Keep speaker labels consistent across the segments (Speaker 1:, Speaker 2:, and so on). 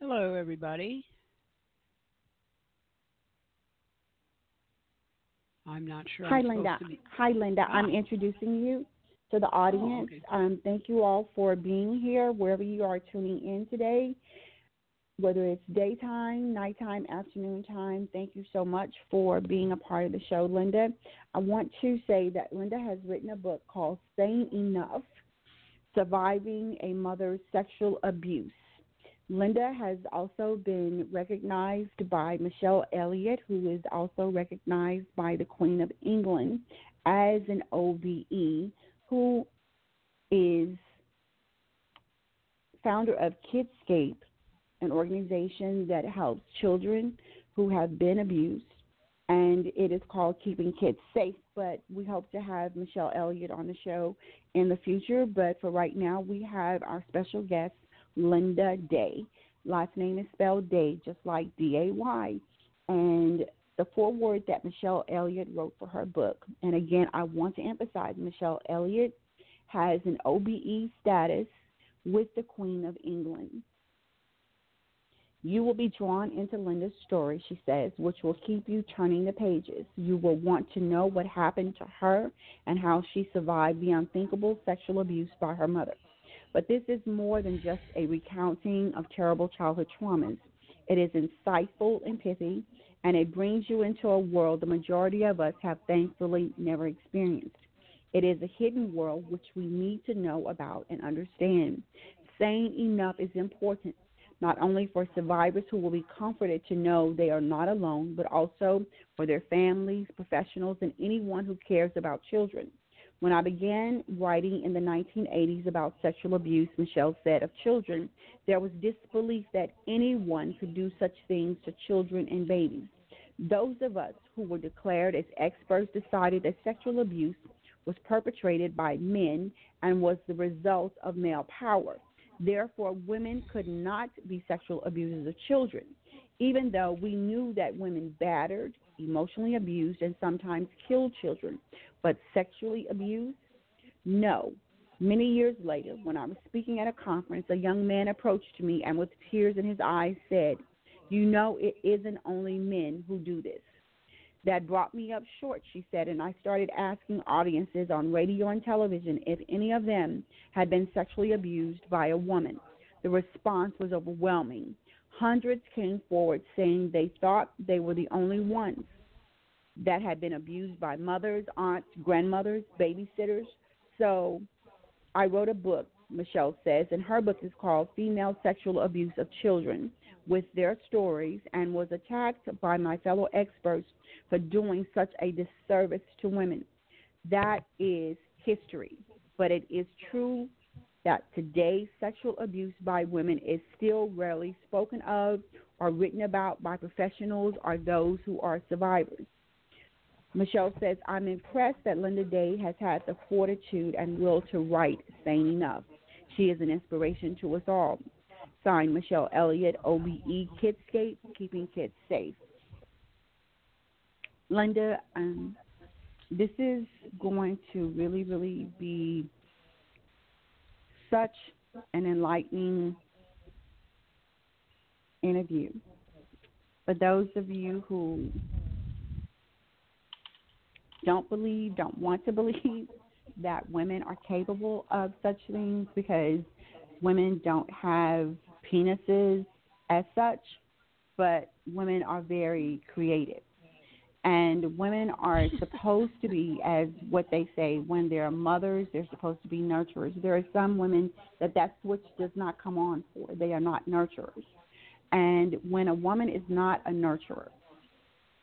Speaker 1: Hello, everybody. I'm not sure.
Speaker 2: Hi,
Speaker 1: I'm supposed
Speaker 2: Linda.
Speaker 1: to be-
Speaker 2: Hi, Linda. I'm
Speaker 1: Ah.
Speaker 2: introducing you to the audience.
Speaker 1: okay.
Speaker 2: Um, thank you all for being here, wherever you are tuning in today, whether it's daytime, nighttime, afternoon time. Thank you so much for being a part of the show, Linda. I want to say that Linda has written a book called Sane Enough Surviving a Mother's Sexual Abuse. Linda has also been recognized by Michele Elliott, who is also recognized by the Queen of England as an OBE, who is founder of Kidscape, an organization that helps children who have been abused, and it is called Keeping Kids Safe. But we hope to have Michele Elliott on the show in the future. But for right now, we have our special guest, Linda Day. Last name is spelled Day, just like D A Y. And the foreword that Michele Elliott wrote for her book. And again, I want to emphasize Michele Elliott has an OBE status with the Queen of England. You will be drawn into Linda's story, she says, which will keep you turning the pages. You will want to know what happened to her and how she survived the unthinkable sexual abuse by her mother. But this is more than just a recounting of terrible childhood traumas. It is insightful and pithy, and it brings you into a world the majority of us have thankfully never experienced. It is a hidden world which we need to know about and understand. Sane Enough is important not only for survivors who will be comforted to know they are not alone, but also for their families, professionals, and anyone who cares about children. When I began writing in the 1980s about sexual abuse, Michele said, of children, there was disbelief that anyone could do such things to children and babies. Those of us who were declared as experts decided that sexual abuse was perpetrated by men and was the result of male power. Therefore, women could not be sexual abusers of children, even though we knew that women battered, emotionally abused, and sometimes killed children. But sexually abused? No. Many years later, when I was speaking at a conference, a young man approached me and with tears in his eyes said, You know, it isn't only men who do this. That brought me up short, she said, and I started asking audiences on radio and television if any of them had been sexually abused by a woman. The response was overwhelming. Hundreds came forward saying they thought they were the only ones that had been abused by mothers, aunts, grandmothers, babysitters. So I wrote a book, Michele says, and her book is called Female Sexual Abuse of Children with their stories and was attacked by my fellow experts for doing such a disservice to women. That is history. But it is true that today sexual abuse by women is still rarely spoken of or written about by professionals or those who are survivors. Michele says, I'm impressed that Linda Day has had the fortitude and will to write Sane Enough. She is an inspiration to us all. Signed, Michele Elliott, OBE Kidscape, Keeping Kids Safe. Linda, um, this is going to really, really be such an enlightening interview. For those of you who don't believe, don't want to believe that women are capable of such things because women don't have penises as such, but women are very creative. And women are supposed to be as what they say when they're mothers they're supposed to be nurturers. There are some women that that switch does not come on for. They are not nurturers. And when a woman is not a nurturer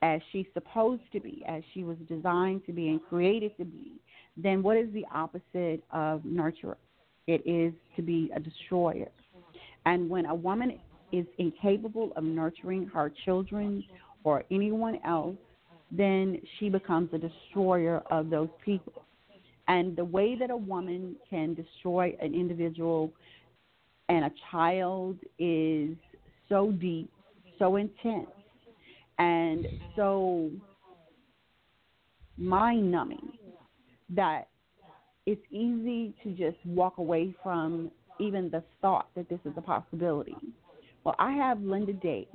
Speaker 2: as she's supposed to be as she was designed to be and created to be then what is the opposite of nurturer? It is to be a destroyer and when a woman is incapable of nurturing her children or anyone else then she becomes a destroyer of those people. And the way that a woman can destroy an individual and a child is so deep, so intense, and so mind numbing that it's easy to just walk away from even the thought that this is a possibility. Well, I have Linda Day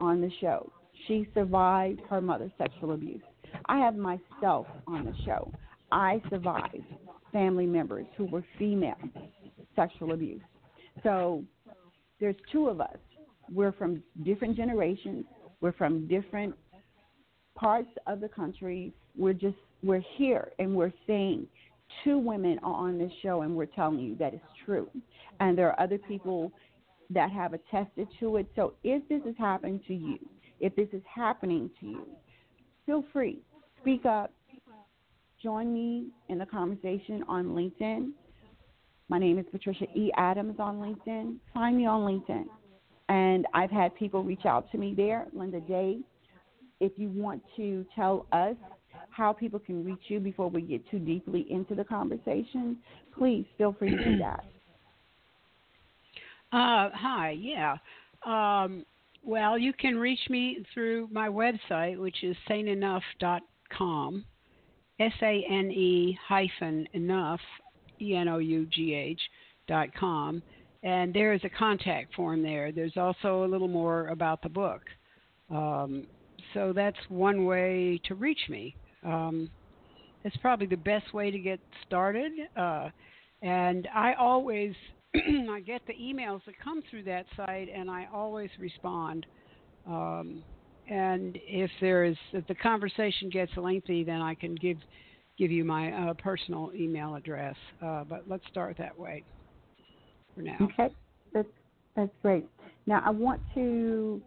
Speaker 2: on the show she survived her mother's sexual abuse. I have myself on the show. I survived family members who were female sexual abuse. So there's two of us. We're from different generations. We're from different parts of the country. We're just we're here and we're saying two women are on this show and we're telling you that it's true. And there are other people that have attested to it. So if this has happened to you, if this is happening to you, feel free. Speak up. Join me in the conversation on LinkedIn. My name is Patricia E. Adams on LinkedIn. Find me on LinkedIn. And I've had people reach out to me there, Linda Day. If you want to tell us how people can reach you before we get too deeply into the conversation, please feel free to do that.
Speaker 1: Uh, hi, yeah. Um, well, you can reach me through my website, which is saneenough.com, S A N E hyphen enough, E N O U G H dot com, and there is a contact form there. There's also a little more about the book. Um, so that's one way to reach me. Um, it's probably the best way to get started. Uh, and I always I get the emails that come through that site, and I always respond. Um, and if there is, if the conversation gets lengthy, then I can give give you my uh, personal email address. Uh, but let's start that way for now.
Speaker 2: Okay, that's That's great. Now, I want to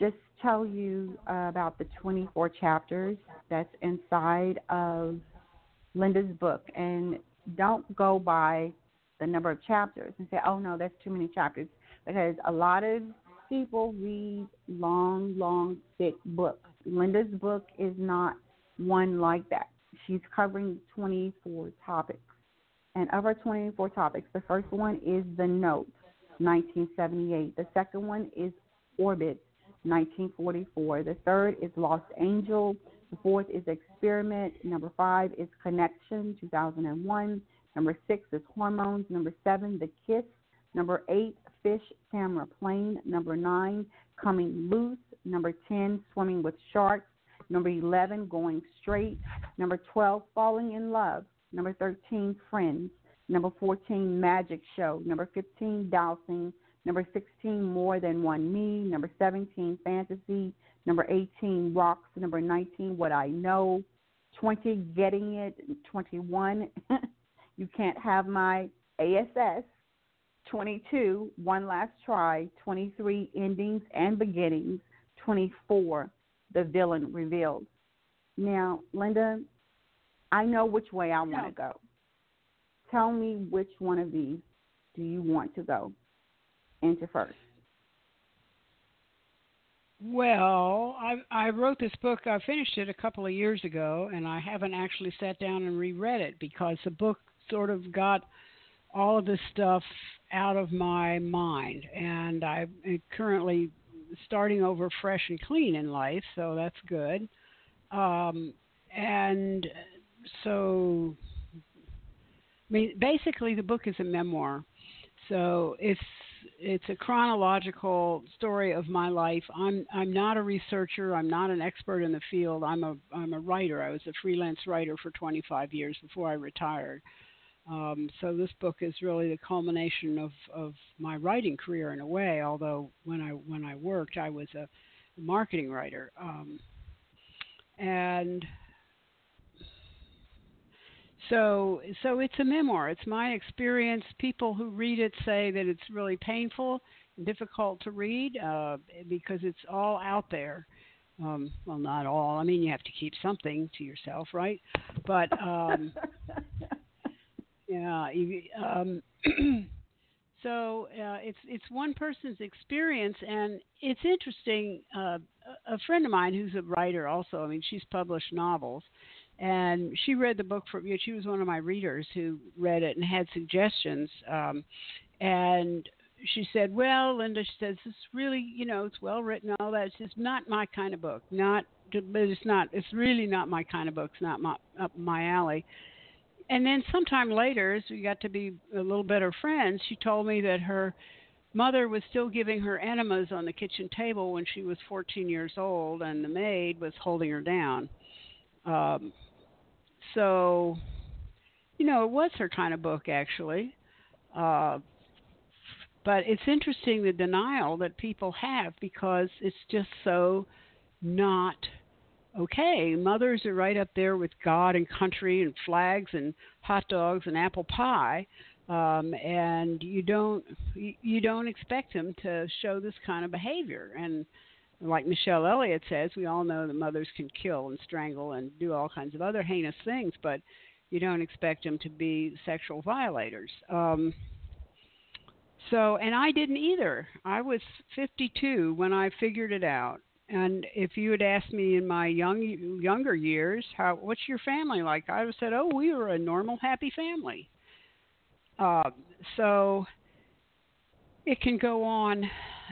Speaker 2: just tell you uh, about the 24 chapters that's inside of Linda's book. And don't go by the number of chapters and say, oh, no, that's too many chapters. Because a lot of people read long, long, thick books. Linda's book is not one like that. She's covering 24 topics. And of our 24 topics, the first one is The Note, 1978. The second one is Orbit, 1944. The third is Lost Angel. The fourth is Experiment. Number five is Connection, 2001. Number six is Hormones. Number seven, The Kiss. Number eight, Fish Camera Plane. Number nine, Coming Loose. Number 10, Swimming with Sharks. Number 11, Going Straight. Number 12, Falling in Love. Number 13, Friends. Number 14, Magic Show. Number 15, Dowsing. Number 16, More Than One Me. Number 17, Fantasy. Number 18, Rocks. Number 19, What I Know. 20, Getting It. 21, You Can't Have My ASS. 22, One Last Try. 23, Endings and Beginnings. 24, The Villain Revealed. Now, Linda, I know which way I want to go. Tell me which one of these do you want to go into first?
Speaker 1: Well, I I wrote this book. I finished it a couple of years ago, and I haven't actually sat down and reread it because the book sort of got all of this stuff out of my mind, and I'm currently starting over fresh and clean in life, so that's good. Um, and so, I mean, basically, the book is a memoir. So it's it's a chronological story of my life. I'm I'm not a researcher. I'm not an expert in the field. I'm a I'm a writer. I was a freelance writer for 25 years before I retired. Um, so this book is really the culmination of, of my writing career in a way. Although when I when I worked, I was a marketing writer, um, and so so it's a memoir. It's my experience. People who read it say that it's really painful and difficult to read uh, because it's all out there. Um, well, not all. I mean, you have to keep something to yourself, right? But um, Yeah. Um, so uh, it's it's one person's experience, and it's interesting. Uh, a friend of mine who's a writer, also. I mean, she's published novels, and she read the book from. You know, she was one of my readers who read it and had suggestions. Um, and she said, "Well, Linda," she says, "It's really, you know, it's well written, all that. It's just not my kind of book. Not, but it's not. It's really not my kind of book. It's not my up my alley." and then sometime later, as we got to be a little better friends, she told me that her mother was still giving her enemas on the kitchen table when she was 14 years old, and the maid was holding her down. Um, so, you know, it was her kind of book actually. Uh, but it's interesting the denial that people have because it's just so not okay, mothers are right up there with God and country and flags and hot dogs and apple pie, um, and you don't you don't expect them to show this kind of behavior. And like Michele Elliott says, we all know that mothers can kill and strangle and do all kinds of other heinous things, but you don't expect them to be sexual violators. Um, so, and I didn't either. I was 52 when I figured it out, and if you had asked me in my young younger years, how what's your family like? I would have said, "Oh, we were a normal, happy family." Uh, so it can go on,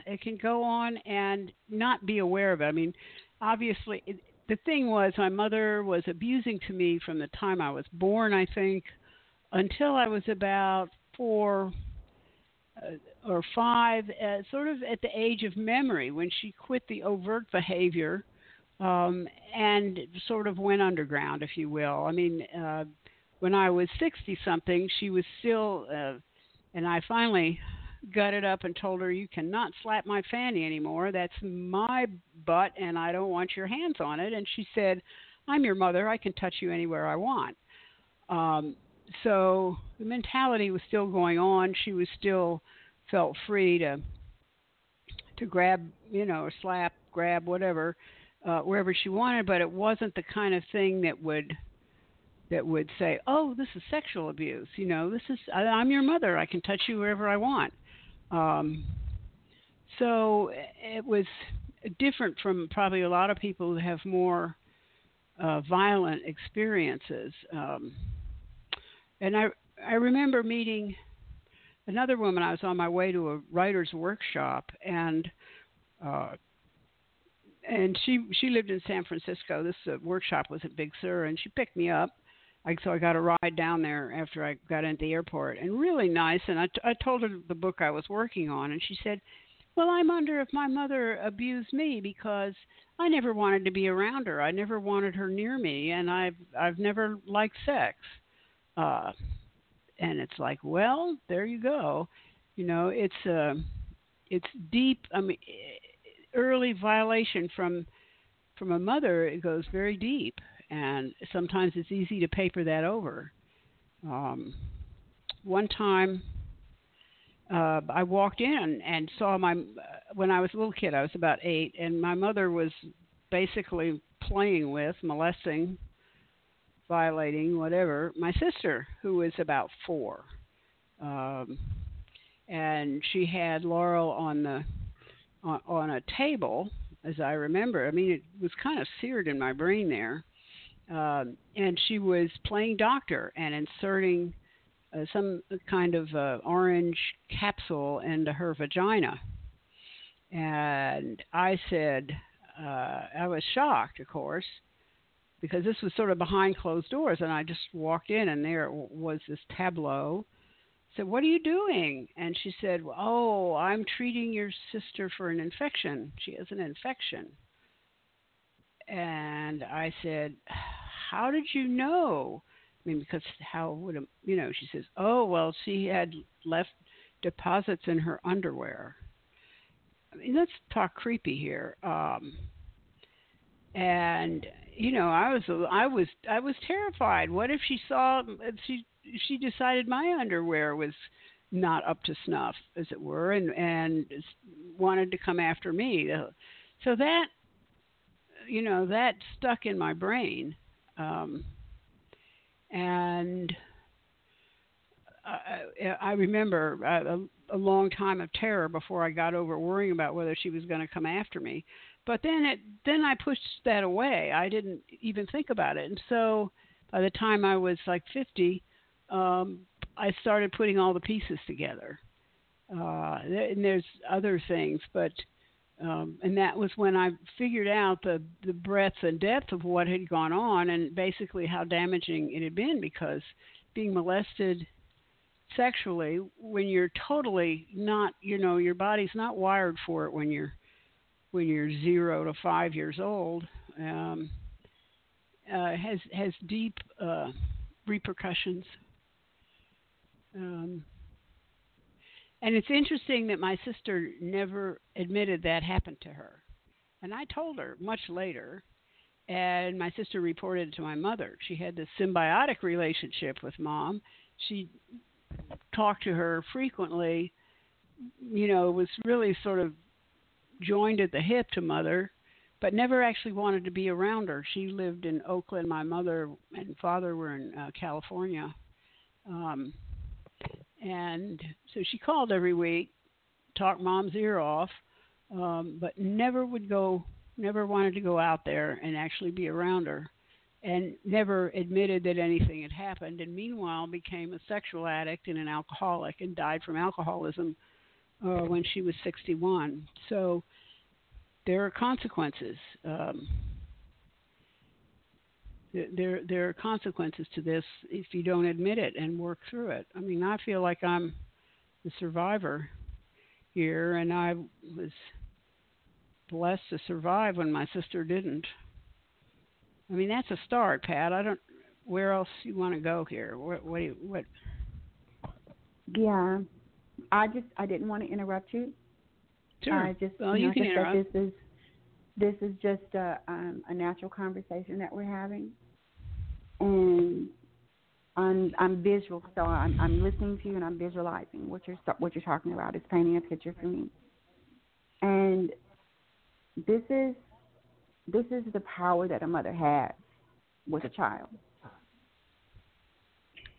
Speaker 1: it can go on and not be aware of it. I mean, obviously, it, the thing was, my mother was abusing to me from the time I was born, I think, until I was about four uh, or five, uh, sort of at the age of memory, when she quit the overt behavior um, and sort of went underground, if you will. I mean, uh, when I was 60 something, she was still, uh, and I finally got it up and told her, You cannot slap my fanny anymore. That's my butt, and I don't want your hands on it. And she said, I'm your mother. I can touch you anywhere I want. Um, so the mentality was still going on. She was still felt free to to grab, you know, slap, grab, whatever, uh, wherever she wanted. But it wasn't the kind of thing that would that would say, "Oh, this is sexual abuse." You know, this is I, I'm your mother. I can touch you wherever I want. Um, so it was different from probably a lot of people who have more uh, violent experiences. Um, and I I remember meeting another woman. I was on my way to a writer's workshop, and uh, and she she lived in San Francisco. This uh, workshop was at Big Sur, and she picked me up. I, so I got a ride down there after I got into the airport, and really nice. And I, t- I told her the book I was working on, and she said, "Well, I'm under if my mother abused me because I never wanted to be around her. I never wanted her near me, and I've I've never liked sex." Uh, and it's like, well, there you go. You know, it's uh, it's deep. I mean, early violation from from a mother. It goes very deep, and sometimes it's easy to paper that over. Um, one time, uh, I walked in and saw my when I was a little kid. I was about eight, and my mother was basically playing with, molesting violating whatever my sister who was about four um and she had laurel on the on, on a table as i remember i mean it was kind of seared in my brain there um and she was playing doctor and inserting uh, some kind of uh, orange capsule into her vagina and i said uh i was shocked of course because this was sort of behind closed doors, and I just walked in, and there was this tableau. I said, "What are you doing?" And she said, "Oh, I'm treating your sister for an infection. She has an infection." And I said, "How did you know?" I mean, because how would a, you know? She says, "Oh, well, she had left deposits in her underwear." I mean, let's talk creepy here. Um, and you know, I was I was I was terrified. What if she saw if she she decided my underwear was not up to snuff, as it were, and and wanted to come after me. So that you know that stuck in my brain, um, and I, I remember a, a long time of terror before I got over worrying about whether she was going to come after me. But then it then I pushed that away. I didn't even think about it. And so by the time I was like 50, um, I started putting all the pieces together. Uh, and there's other things, but um, and that was when I figured out the the breadth and depth of what had gone on, and basically how damaging it had been. Because being molested sexually when you're totally not, you know, your body's not wired for it when you're when you're zero to five years old um, uh, has has deep uh, repercussions. Um, and it's interesting that my sister never admitted that happened to her. And I told her much later, and my sister reported it to my mother. She had this symbiotic relationship with mom. She talked to her frequently, you know, was really sort of joined at the hip to mother, but never actually wanted to be around her. She lived in Oakland. My mother and father were in uh, California. Um, and so she called every week, talked mom's ear off, um, but never would go, never wanted to go out there and actually be around her, and never admitted that anything had happened. And meanwhile, became a sexual addict and an alcoholic and died from alcoholism uh, when she was 61. So there are consequences. Um, there there are consequences to this if you don't admit it and work through it. I mean, I feel like I'm the survivor here, and I was blessed to survive when my sister didn't. I mean, that's a start, Pat. I don't. Where else you want to go here? What? What? What?
Speaker 2: Yeah, I just I didn't want to interrupt you.
Speaker 1: Sure.
Speaker 2: I just
Speaker 1: well,
Speaker 2: you,
Speaker 1: know,
Speaker 2: can
Speaker 1: interrupt.
Speaker 2: This is this is just a um, a natural conversation that we're having, and I'm I'm visual, so I'm I'm listening to you and I'm visualizing what you're what you're talking about. It's painting a picture for me, and this is this is the power that a mother has with a child.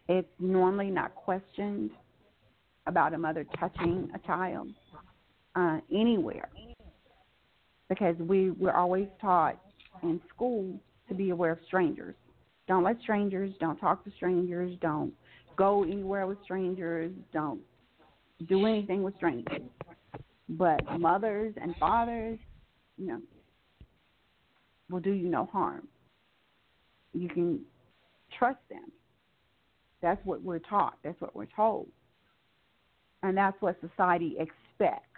Speaker 2: It's normally not questioned about a mother touching a child uh, anywhere because we we're always taught in school to be aware of strangers. Don't let strangers, don't talk to strangers, don't go anywhere with strangers, don't do anything with strangers. But mothers and fathers, you know, will do you no harm. You can trust them. That's what we're taught. That's what we're told. And that's what society expects.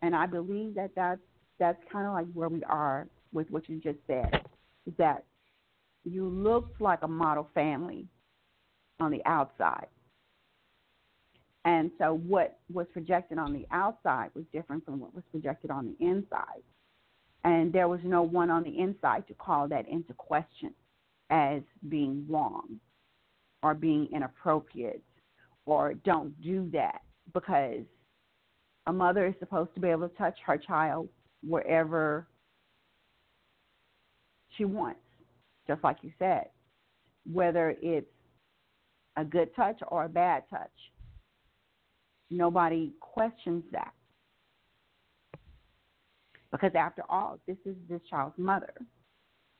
Speaker 2: And I believe that that's, that's kind of like where we are with what you just said. Is that you looked like a model family on the outside. And so what was projected on the outside was different from what was projected on the inside. And there was no one on the inside to call that into question as being wrong or being inappropriate or don't do that because a mother is supposed to be able to touch her child wherever she wants, just like you said, whether it's a good touch or a bad touch. Nobody questions that. Because after all, this is this child's mother.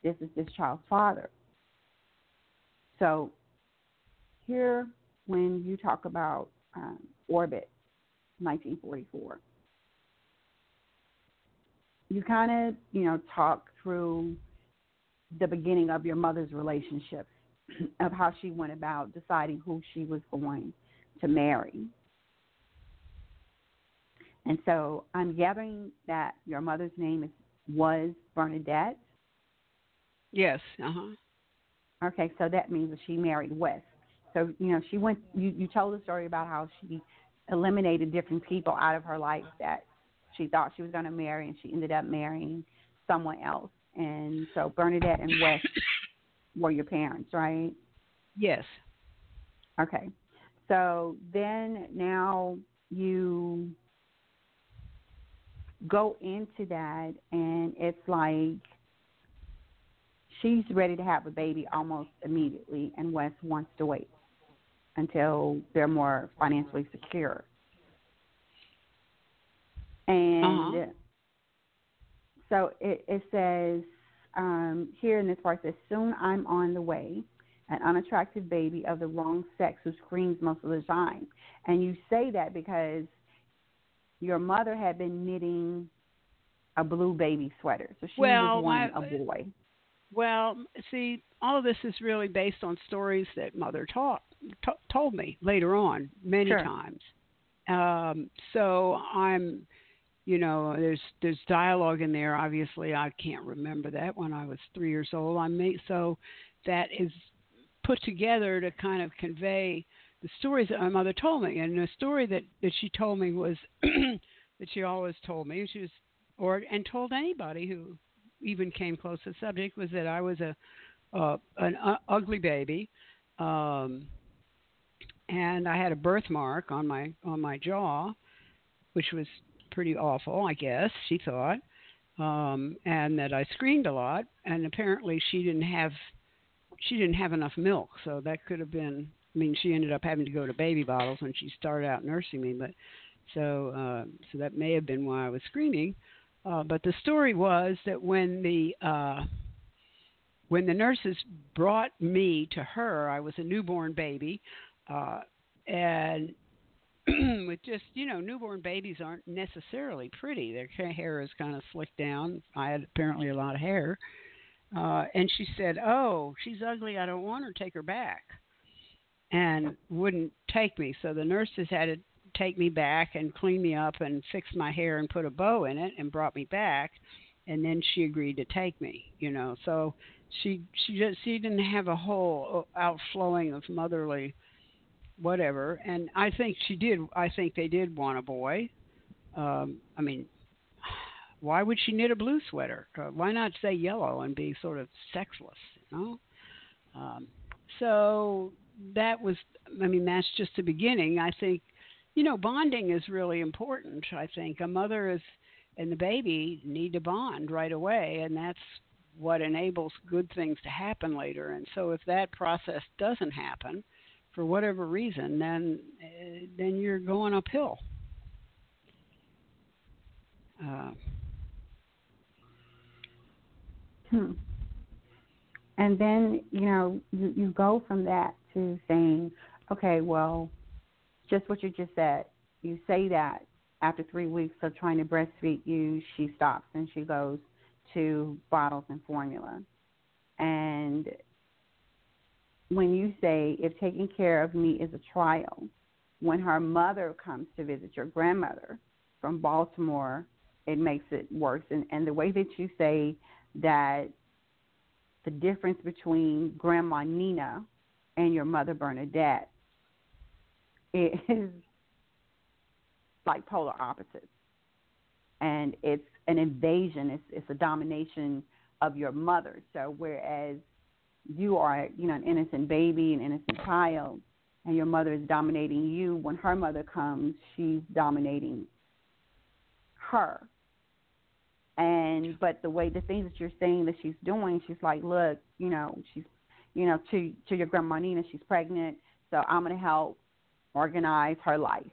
Speaker 2: This is this child's father. So here, when you talk about um, Orbit 1944, you kind of, you know, talk through the beginning of your mother's relationship, of how she went about deciding who she was going to marry. And so I'm gathering that your mother's name is was Bernadette.
Speaker 1: Yes. Uh huh.
Speaker 2: Okay, so that means that she married Wes. So you know she went. You you told the story about how she eliminated different people out of her life that she thought she was going to marry, and she ended up marrying someone else. And so Bernadette and Wes were your parents, right?
Speaker 1: Yes.
Speaker 2: Okay. So then now you go into that and it's like she's ready to have a baby almost immediately and Wes wants to wait until they're more financially secure. And
Speaker 1: Uh-huh.
Speaker 2: so it, it says um, here in this part, it says, Soon I'm on the way, an unattractive baby of the wrong sex who screams most of the time. And you say that because your mother had been knitting a blue baby sweater. So she
Speaker 1: Well,
Speaker 2: was
Speaker 1: my-
Speaker 2: a boy.
Speaker 1: Well, see, all of this is really based on stories that mother taught t- told me later on many
Speaker 2: Sure.
Speaker 1: times. Um, so I'm, you know, there's there's dialogue in there. Obviously, I can't remember that when I was three years old. I may so that is put together to kind of convey the stories that my mother told me. And the story that that she told me was that she always told me. She was or and told anybody who even came close to the subject was that I was a uh, an uh, ugly baby, um, and I had a birthmark on my on my jaw, which was pretty awful, I guess she thought, um, and that I screamed a lot. And apparently, she didn't have she didn't have enough milk, so that could have been. I mean, she ended up having to go to baby bottles when she started out nursing me, but so uh, so that may have been why I was screaming. Uh, but the story was that when the uh, when the nurses brought me to her, I was a newborn baby, uh, and with just you know newborn babies aren't necessarily pretty. Their hair is kind of slicked down. I had apparently a lot of hair, uh, and she said, "Oh, she's ugly. I don't want her. Take her back." And wouldn't take me, so the nurses had to take me back and clean me up and fix my hair and put a bow in it and brought me back and then she agreed to take me you know so she she just she didn't have a whole outflowing of motherly whatever and i think she did i think they did want a boy um i mean why would she knit a blue sweater uh, why not say yellow and be sort of sexless you know um so that was, I mean, that's just the beginning. I think, you know, bonding is really important. I think a mother is and the baby need to bond right away, and that's what enables good things to happen later. And so, if that process doesn't happen for whatever reason, then uh, then you're going uphill. Uh,
Speaker 2: hmm. And then you know you you go from that to saying, okay, well, just what you just said. You say that after three weeks of trying to breastfeed you, she stops and she goes to bottles and formula. And when you say, if taking care of me is a trial, when her mother comes to visit your grandmother from Baltimore, it makes it worse. And, and the way that you say that the difference between Grandma Nina and your mother Bernadette is like polar opposites. And it's an invasion, it's, it's a domination of your mother. So whereas you are, you know, an innocent baby, an innocent child, and your mother is dominating you, when her mother comes, she's dominating her. And but the way the things that you're saying that she's doing, she's like, look, you know, she's, you know, to to your grandma Nina, she's pregnant, so I'm gonna help organize her life.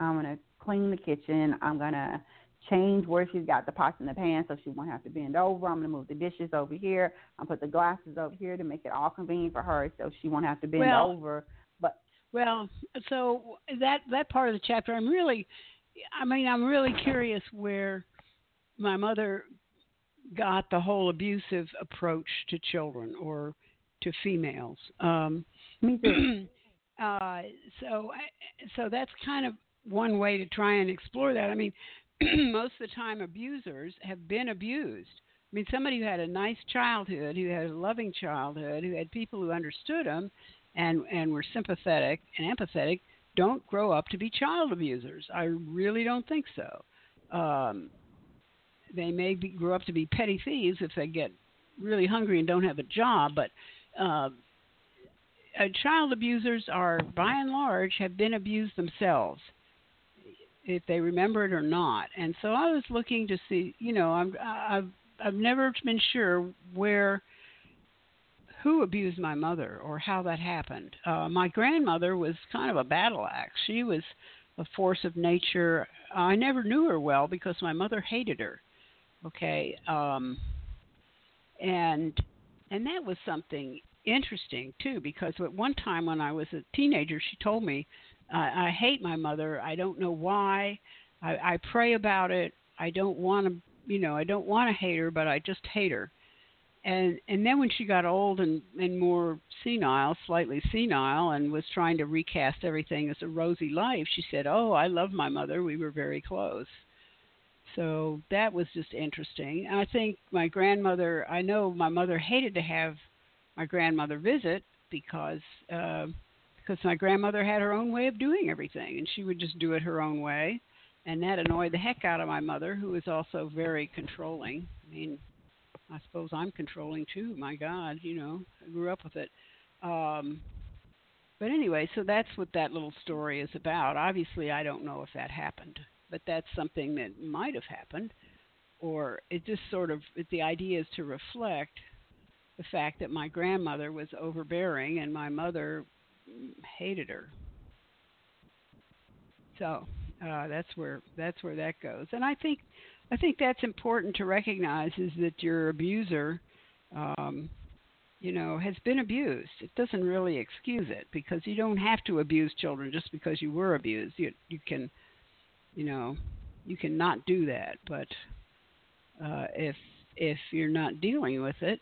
Speaker 2: I'm gonna clean the kitchen. I'm gonna change where she's got the pots and the pans so she won't have to bend over. I'm gonna move the dishes over here. I'll put the glasses over here to make it all convenient for her so she won't have to bend
Speaker 1: well,
Speaker 2: over. But
Speaker 1: well, so that that part of the chapter, I'm really, I mean, I'm really curious where my mother got the whole abusive approach to children or to females. Um,
Speaker 2: Me too.
Speaker 1: uh, so, so that's kind of one way to try and explore that. I mean, most of the time, abusers have been abused. I mean, somebody who had a nice childhood, who had a loving childhood, who had people who understood them and and were sympathetic and empathetic, don't grow up to be child abusers. I really don't think so. Um, they may be, grow up to be petty thieves if they get really hungry and don't have a job, but uh, uh, child abusers are, by and large, have been abused themselves if they remember it or not. And so I was looking to see, you know, I'm, I've I've never been sure where who abused my mother or how that happened. Uh, my grandmother was kind of a battle axe. She was a force of nature. I never knew her well because my mother hated her. Okay, um, and and that was something interesting too because at one time when I was a teenager, she told me I, I hate my mother. I don't know why. I, I pray about it. I don't want to, you know, I don't want to hate her, but I just hate her. And and then when she got old and and more senile, slightly senile, and was trying to recast everything as a rosy life, she said, "Oh, I love my mother. We were very close." So that was just interesting. And I think my grandmother. I know my mother hated to have my grandmother visit because. Uh, because my grandmother had her own way of doing everything, and she would just do it her own way, and that annoyed the heck out of my mother, who was also very controlling. I mean, I suppose I'm controlling too. My God, you know, I grew up with it. Um, but anyway, so that's what that little story is about. Obviously, I don't know if that happened, but that's something that might have happened, or it just sort of the idea is to reflect the fact that my grandmother was overbearing and my mother hated her. So uh, that's where that's where that goes. And I think I think that's important to recognize is that your abuser, um, you know, has been abused. It doesn't really excuse it because you don't have to abuse children just because you were abused. You you can, you know, you can not do that. But uh, if if you're not dealing with it,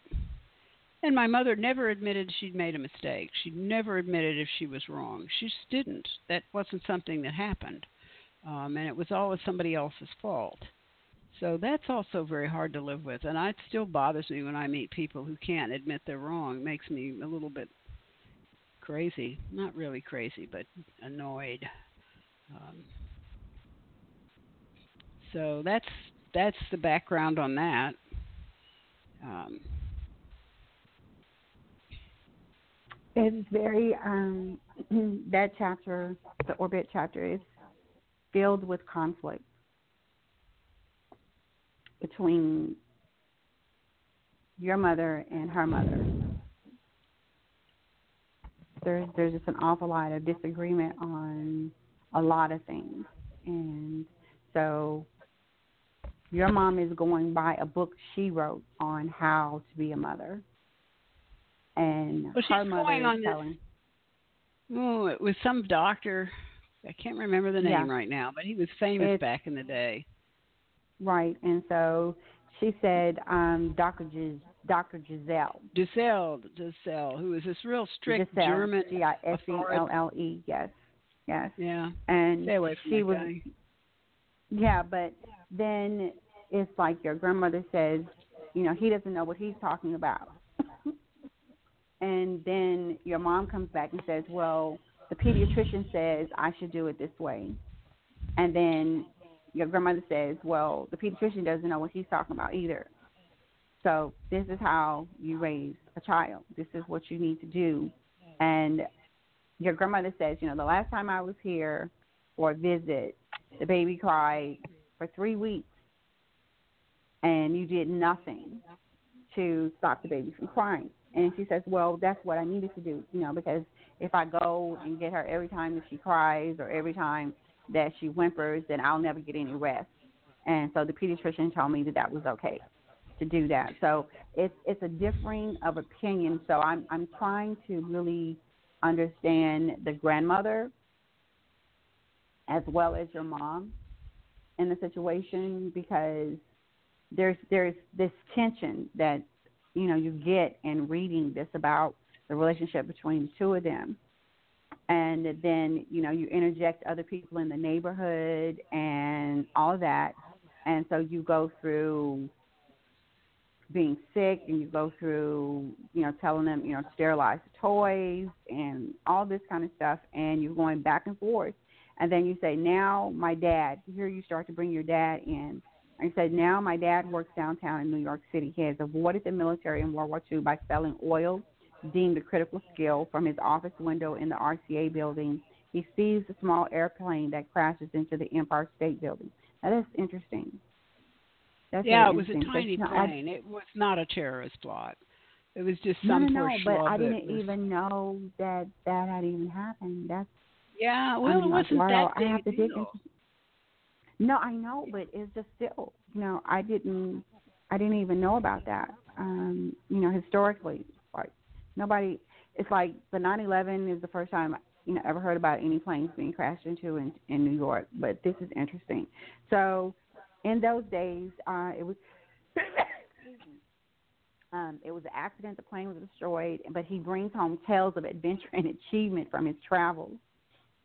Speaker 1: and my mother never admitted she'd made a mistake. She never admitted if she was wrong. She just didn't. That wasn't something that happened. Um, and it was always somebody else's fault. So that's also very hard to live with. And it still bothers me when I meet people who can't admit they're wrong. It makes me a little bit crazy. Not really crazy, but annoyed. Um, so that's that's the background on that. Um,
Speaker 2: It's very um that chapter, the orbit chapter, is filled with conflict between your mother and her mother. There's there's just an awful lot of disagreement on a lot of things, and so your mom is going by a book she wrote on how to be a mother, and
Speaker 1: well,
Speaker 2: her mother
Speaker 1: going on
Speaker 2: telling.
Speaker 1: This, oh, it was some doctor. I can't remember the name
Speaker 2: Yeah.
Speaker 1: right now, but he was famous
Speaker 2: It's-
Speaker 1: back in the day.
Speaker 2: Right, and so she said, um, Dr. Gis- Dr. Giselle.
Speaker 1: Giselle, Giselle, who is this real strict
Speaker 2: Giselle,
Speaker 1: German.
Speaker 2: G I S E L L E. Yes, yes.
Speaker 1: Yeah,
Speaker 2: And
Speaker 1: stay away from
Speaker 2: she was,
Speaker 1: guy.
Speaker 2: yeah, but then it's like your grandmother says, you know, he doesn't know what he's talking about. And then your mom comes back and says, well, the pediatrician says I should do it this way. And then your grandmother says, well, the pediatrician doesn't know what he's talking about either. So this is how you raise a child. This is what you need to do. And your grandmother says, you know, the last time I was here for a visit, the baby cried for three weeks, and you did nothing to stop the baby from crying. And she says, well, that's what I needed to do, you know, because if I go and get her every time that she cries or every time that she whimpers, then I'll never get any rest. And so the pediatrician told me that that was okay to do that. So it's it's a differing of opinion. So I'm I'm trying to really understand the grandmother as well as your mom in the situation because there's there's this tension that you know you get in reading this about the relationship between the two of them. And then you know you interject other people in the neighborhood and all that. And so you go through being sick and you go through you know telling them you know sterilize toys and all this kind of stuff. And you're going back and forth. And then you say now my dad here you start to bring your dad in and you say now my dad works downtown in new york city he has avoided the military in world war ii by selling oil deemed a critical skill from his office window in the rca building he sees a small airplane that crashes into the empire state building now that's interesting that's
Speaker 1: yeah, it was a.
Speaker 2: But,
Speaker 1: tiny
Speaker 2: you know, I-
Speaker 1: plane. it was not a terrorist plot. It was just some
Speaker 2: no,
Speaker 1: poor
Speaker 2: no, but I didn't
Speaker 1: was-
Speaker 2: even know that that had even happened. That's
Speaker 1: Yeah,
Speaker 2: I
Speaker 1: well,
Speaker 2: mean,
Speaker 1: it wasn't
Speaker 2: wow,
Speaker 1: that
Speaker 2: I
Speaker 1: big
Speaker 2: have
Speaker 1: a
Speaker 2: to dig into. No, I know, but it's just still, you know, I didn't, I didn't even know about that. Um, you know, historically, like nobody. It's like the 9/11 is the first time you know ever heard about any planes being crashed into in in New York. But this is interesting. So, in those days, uh, it was. Um, it was an accident. The plane was destroyed, but he brings home tales of adventure and achievement from his travels.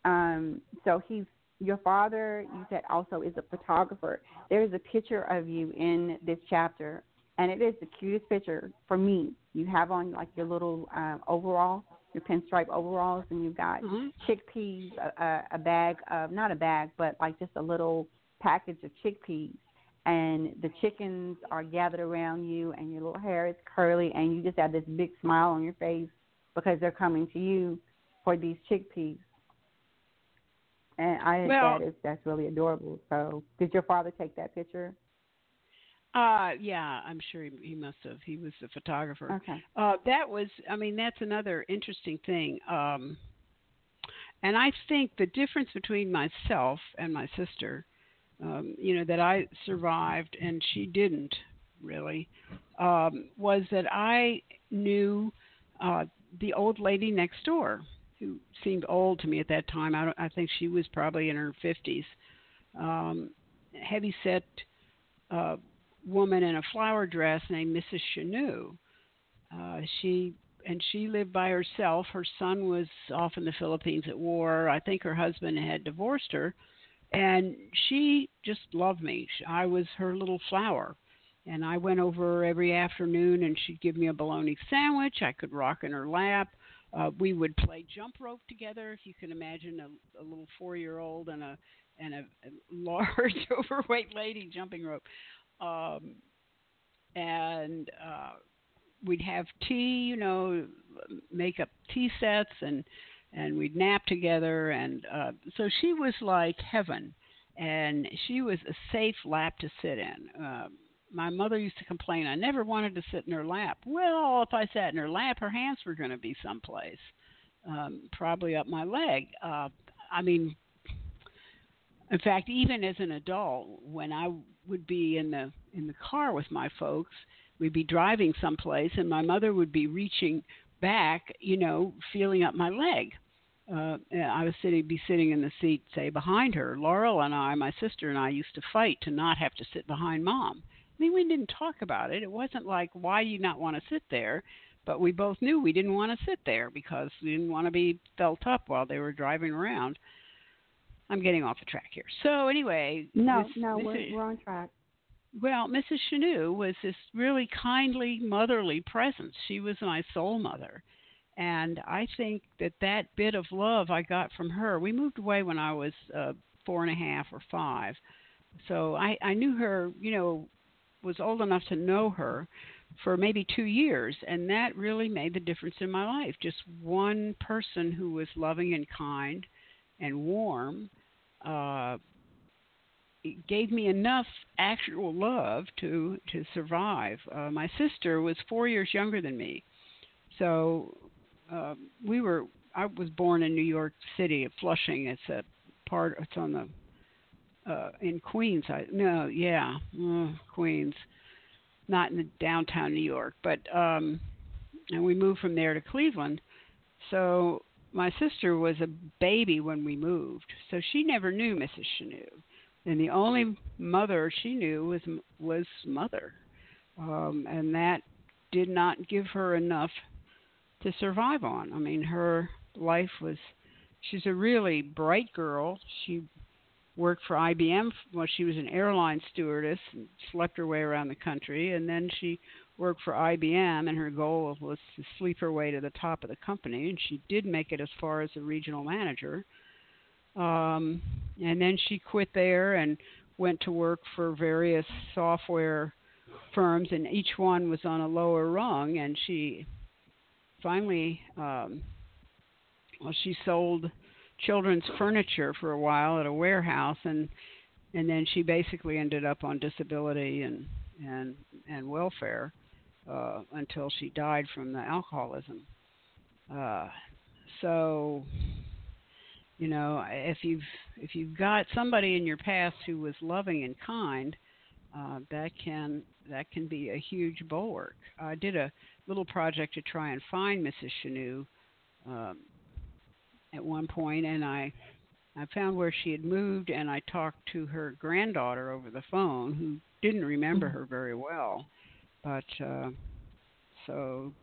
Speaker 2: Um, so he's your father. You said also is a photographer. There is a picture of you in this chapter, and it is the cutest picture for me. You have on like your little um, overall, your pinstripe overalls, and you've got
Speaker 1: Mhm.
Speaker 2: chickpeas, a, a bag of not a bag, but like just a little package of chickpeas. And the chickens are gathered around you, and your little hair is curly, and you just have this big smile on your face because they're coming to you for these chickpeas. And I
Speaker 1: Well-
Speaker 2: that is that's really adorable. So, did your father take that picture?
Speaker 1: Uh, yeah, I'm sure he, he must have. He was the photographer.
Speaker 2: Okay.
Speaker 1: Uh, that was, I mean, that's another interesting thing. Um, and I think the difference between myself and my sister, um, you know, that I survived and she didn't really, um, was that I knew uh, the old lady next door who seemed old to me at that time. I, I think she was probably in her 50s. Um, heavy set uh, woman in a flower dress named Mrs. Chanou. Uh, she and she lived by herself. Her son was off in the Philippines at war. I think her husband had divorced her, and she just loved me. I was her little flower, and I went over every afternoon, and she'd give me a bologna sandwich. I could rock in her lap. Uh, we would play jump rope together. If you can imagine a, a little four-year-old and a and a, a large overweight lady jumping rope um, and uh, we'd have tea, you know, make up tea sets and and we'd nap together and uh so she was like heaven and she was a safe lap to sit in. Uh, my mother used to complain I never wanted to sit in her lap. Well, if I sat in her lap, her hands were going to be someplace, um, probably up my leg. Uh, I mean, in fact, even as an adult, when I would be in the in the car with my folks, we'd be driving someplace, and my mother would be reaching back, you know, feeling up my leg. Uh, I was sitting, be sitting in the seat, say behind her. Laurel and I, my sister and I, used to fight to not have to sit behind mom. I mean, we didn't talk about it. It wasn't like why do you not want to sit there, but we both knew we didn't want to sit there because we didn't want to be felt up while they were driving around. I'm getting off the track here. So anyway,
Speaker 2: no,
Speaker 1: this,
Speaker 2: no,
Speaker 1: this
Speaker 2: we're, we're on track.
Speaker 1: well, Mrs. Chanu was this really kindly, motherly presence. She was my soul mother. And I think that that bit of love I got from her, we moved away when I was uh, four and a half or five. So I, I knew her, you know, was old enough to know her for maybe two years. And that really made the difference in my life. Just one person who was loving and kind and warm uh, gave me enough actual love to to survive. Uh, my sister was four years younger than me, so uh, we were. I was born in New York City, Flushing. It's a part. It's on the uh, in Queens. I no, yeah, uh, Queens, not in the downtown New York, but um, and we moved from there to Cleveland. So my sister was a baby when we moved, so she never knew Mrs. Chanu, and the only mother she knew was was mother, um, and that did not give her enough to survive on. I mean, her life was. She's a really bright girl. She worked for IBM. Well, she was an airline stewardess and slept her way around the country, and then she worked for IBM, and her goal was to sleep her way to the top of the company, and she did make it as far as a regional manager. Um, and then she quit there and went to work for various software firms, and each one was on a lower rung. And she finally, um, well, she sold children's furniture for a while at a warehouse, and and then she basically ended up on disability and and and welfare uh, until she died from the alcoholism. Uh, so, you know, if you've if you've got somebody in your past who was loving and kind, uh, that can that can be a huge bulwark. I did a little project to try and find Mrs. Chanu um, at one point, and I I found where she had moved, and I talked to her granddaughter over the phone, who didn't remember her very well but uh, so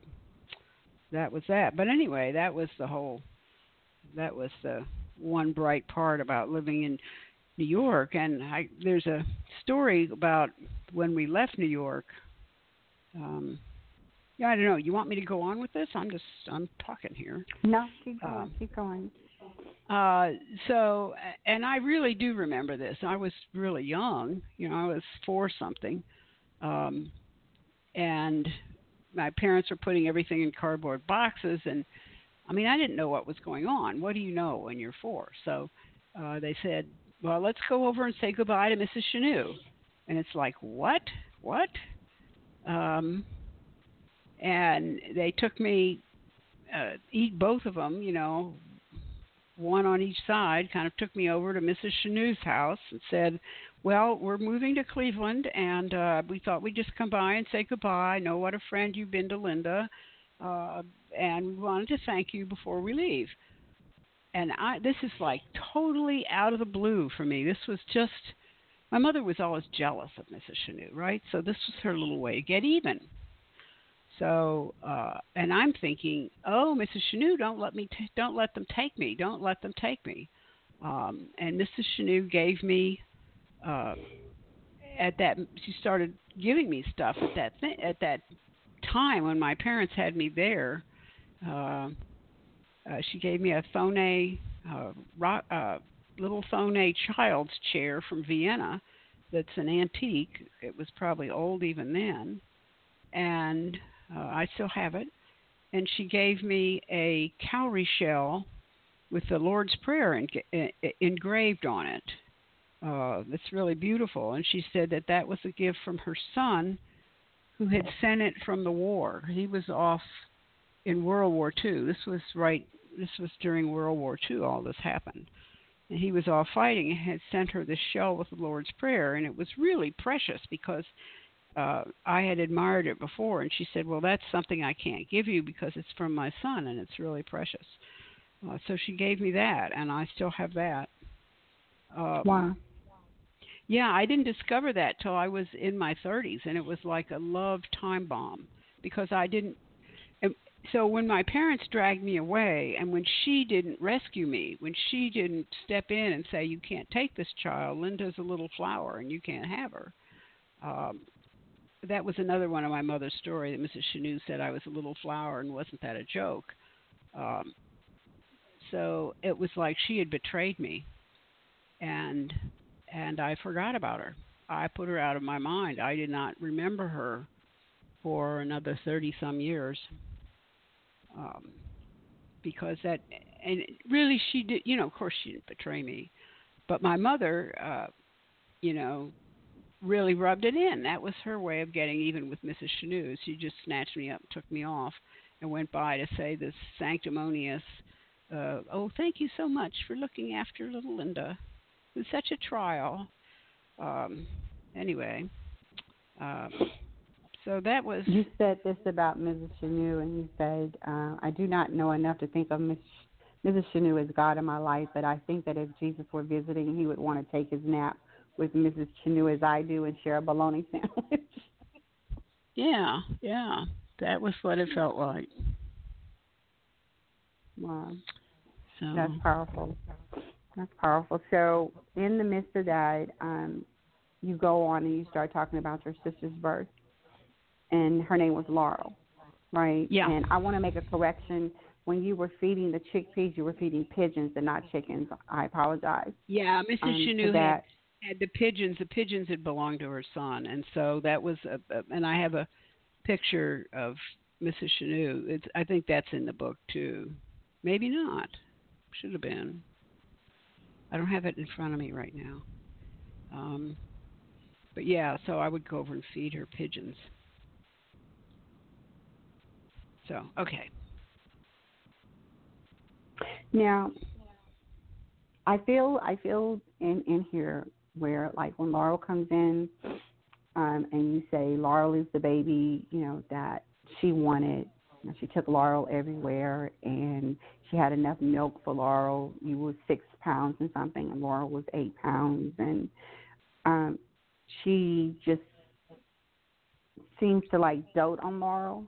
Speaker 1: that was that. But anyway, that was the whole. That was the one bright part about living in New York. And I, there's a story about when we left New York. Um, yeah, I don't know. You want me to go on with this? I'm just I'm talking here.
Speaker 2: No, keep going.
Speaker 1: Um,
Speaker 2: keep going.
Speaker 1: Uh, so, and I really do remember this. I was really young. You know, I was four something. Um, and my parents were putting everything in cardboard boxes and I mean I didn't know what was going on. What do you know when you're four? So uh, they said, "Well, let's go over and say goodbye to Mrs. Chanu." And it's like, "What? What?" Um, and they took me, uh, eat both of them, you know, one on each side. Kind of took me over to Mrs. Chanu's house and said, well, we're moving to Cleveland, and uh, we thought we'd just come by and say goodbye. I Know what a friend you've been to Linda, uh, and we wanted to thank you before we leave. And I, this is like totally out of the blue for me. This was just my mother was always jealous of Mrs. Chanu, right? So this was her little way to get even. So, uh, and I'm thinking, oh, Mrs. Chanu, don't let me, t- don't let them take me, don't let them take me. Um, and Mrs. Chanu gave me uh, at that she started giving me stuff at that th- at that time when my parents had me there. Uh, uh, she gave me a Thonet uh, rock, uh, little Thonet child's chair from Vienna that's an antique. It was probably old even then, and Uh, I still have it. And she gave me a cowrie shell with the Lord's Prayer en- en- engraved on it. Uh, that's really beautiful. And she said that that was a gift from her son, who had sent it from the war. He was off in World War II. This was right. This was during World War II. All this happened, and he was off fighting and had sent her this shell with the Lord's Prayer, and it was really precious because uh, I had admired it before, and she said, "Well, that's something I can't give you because it's from my son, and it's really precious." Uh, so she gave me that, and I still have that. Uh,
Speaker 2: Wow.
Speaker 1: yeah, I didn't discover that till I was in my 30s, and it was like a love time bomb because I didn't. and So when my parents dragged me away, and when she didn't rescue me, when she didn't step in and say, "You can't take this child. Linda's a little flower, and you can't have her," um, that was another one of my mother's story that Mrs. Chanou said I was a little flower, and wasn't that a joke? Um, so it was like she had betrayed me, and and I forgot about her. I put her out of my mind. I did not remember her for another thirty some years. Um, because that and really she did you know of course she didn't betray me but my mother uh you know really rubbed it in that was her way of getting even with mrs Chanou. she just snatched me up took me off and went by to say this sanctimonious uh oh thank you so much for looking after little linda it was such a trial um anyway um so that was
Speaker 2: You said this about Mrs. Chanou, and you said, uh, I do not know enough to think of Mrs. Chanou as God in my life, but I think that if Jesus were visiting, he would want to take his nap with Mrs. Chanou as I do and share a bologna sandwich.
Speaker 1: yeah yeah that was what it felt like
Speaker 2: wow.
Speaker 1: so
Speaker 2: That's powerful. That's powerful. So, in the midst of that, um, you go on and you start talking about your sister's birth, and her name was Laurel, right?
Speaker 1: Yeah.
Speaker 2: And I want to make a correction. When you were feeding the chickpeas, you were feeding pigeons and not chickens. I apologize.
Speaker 1: Yeah, Mrs.
Speaker 2: Um,
Speaker 1: had. Had the pigeons. The pigeons had belonged to her son, and so that was. A, a, and I have a picture of Mrs. Chanou. It's. I think that's in the book too. Maybe not. Should have been. I don't have it in front of me right now. Um, but yeah, so I would go over and feed her pigeons. So okay.
Speaker 2: Now, I feel I feel in in here where like when Laurel comes in, um, and you say Laurel is the baby, you know that she wanted. You know, she took Laurel everywhere, and she had enough milk for Laurel. You were six pounds and something, and Laurel was eight pounds, and um, she just seems to like dote on Laurel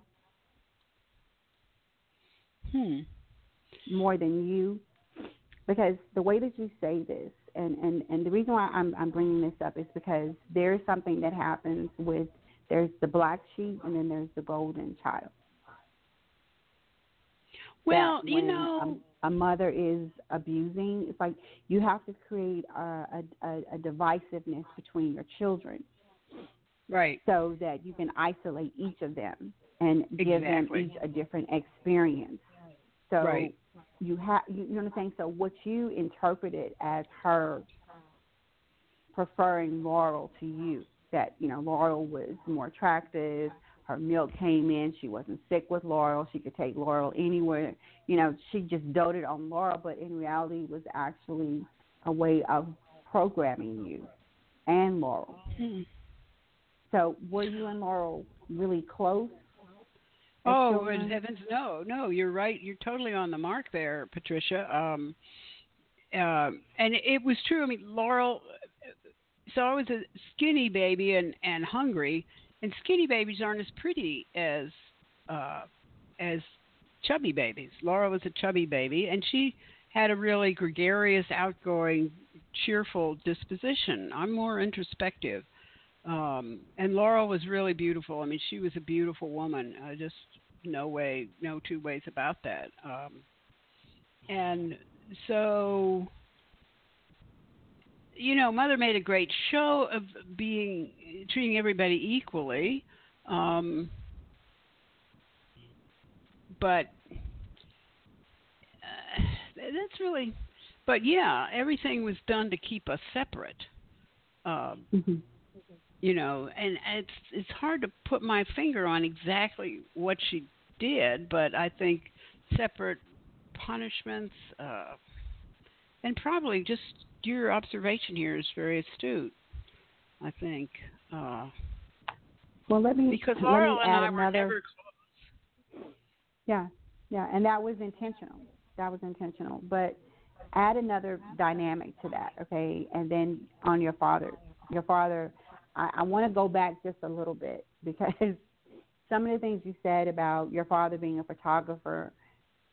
Speaker 1: Hmm.
Speaker 2: more than you because the way that you say this and and and the reason why I'm I'm bringing this up is because there is something that happens with there's the black sheep and then there's the golden child.
Speaker 1: Well, you know.
Speaker 2: a, a mother is abusing, it's like you have to create a, a, a, a divisiveness between your children
Speaker 1: right.
Speaker 2: so that you can isolate each of them and give
Speaker 1: Exactly.
Speaker 2: them each a different experience. So
Speaker 1: Right.
Speaker 2: You have you, you know what I'm saying? So what you interpreted as her preferring Laurel to you, that, you know, Laurel was more attractive, her milk came in, she wasn't sick with Laurel, she could take Laurel anywhere. You know, she just doted on Laurel, but in reality was actually a way of programming you and Laurel.
Speaker 1: Hmm.
Speaker 2: So were you and Laurel really close?
Speaker 1: Oh, good heavens, no, no, you're right. You're totally on the mark there, Patricia. Um, um, and it was true. I mean, Laurel. So I was a skinny baby and and hungry, and skinny babies aren't as pretty as uh, as chubby babies. Laurel was a chubby baby, and she had a really gregarious, outgoing, cheerful disposition. I'm more introspective. Um, and Laurel was really beautiful. I mean, she was a beautiful woman. Uh, just no way, no two ways about that. Um, and so, you know, Mother made a great show of being treating everybody equally. Um, but uh, that's really. But yeah, everything was done to keep us separate. Um,
Speaker 2: hmm
Speaker 1: you know, and it's it's hard to put my finger on exactly what she did, but I think separate punishments, uh, and probably just your observation here is very astute. I think uh,
Speaker 2: Well, let me
Speaker 1: because
Speaker 2: let me
Speaker 1: Laurel and
Speaker 2: add
Speaker 1: I were
Speaker 2: another.
Speaker 1: never close.
Speaker 2: Yeah, yeah, and that was intentional. That was intentional. But add another dynamic to that, okay? And then on your father, your father, I, I want to go back just a little bit because some of the things you said about your father being a photographer,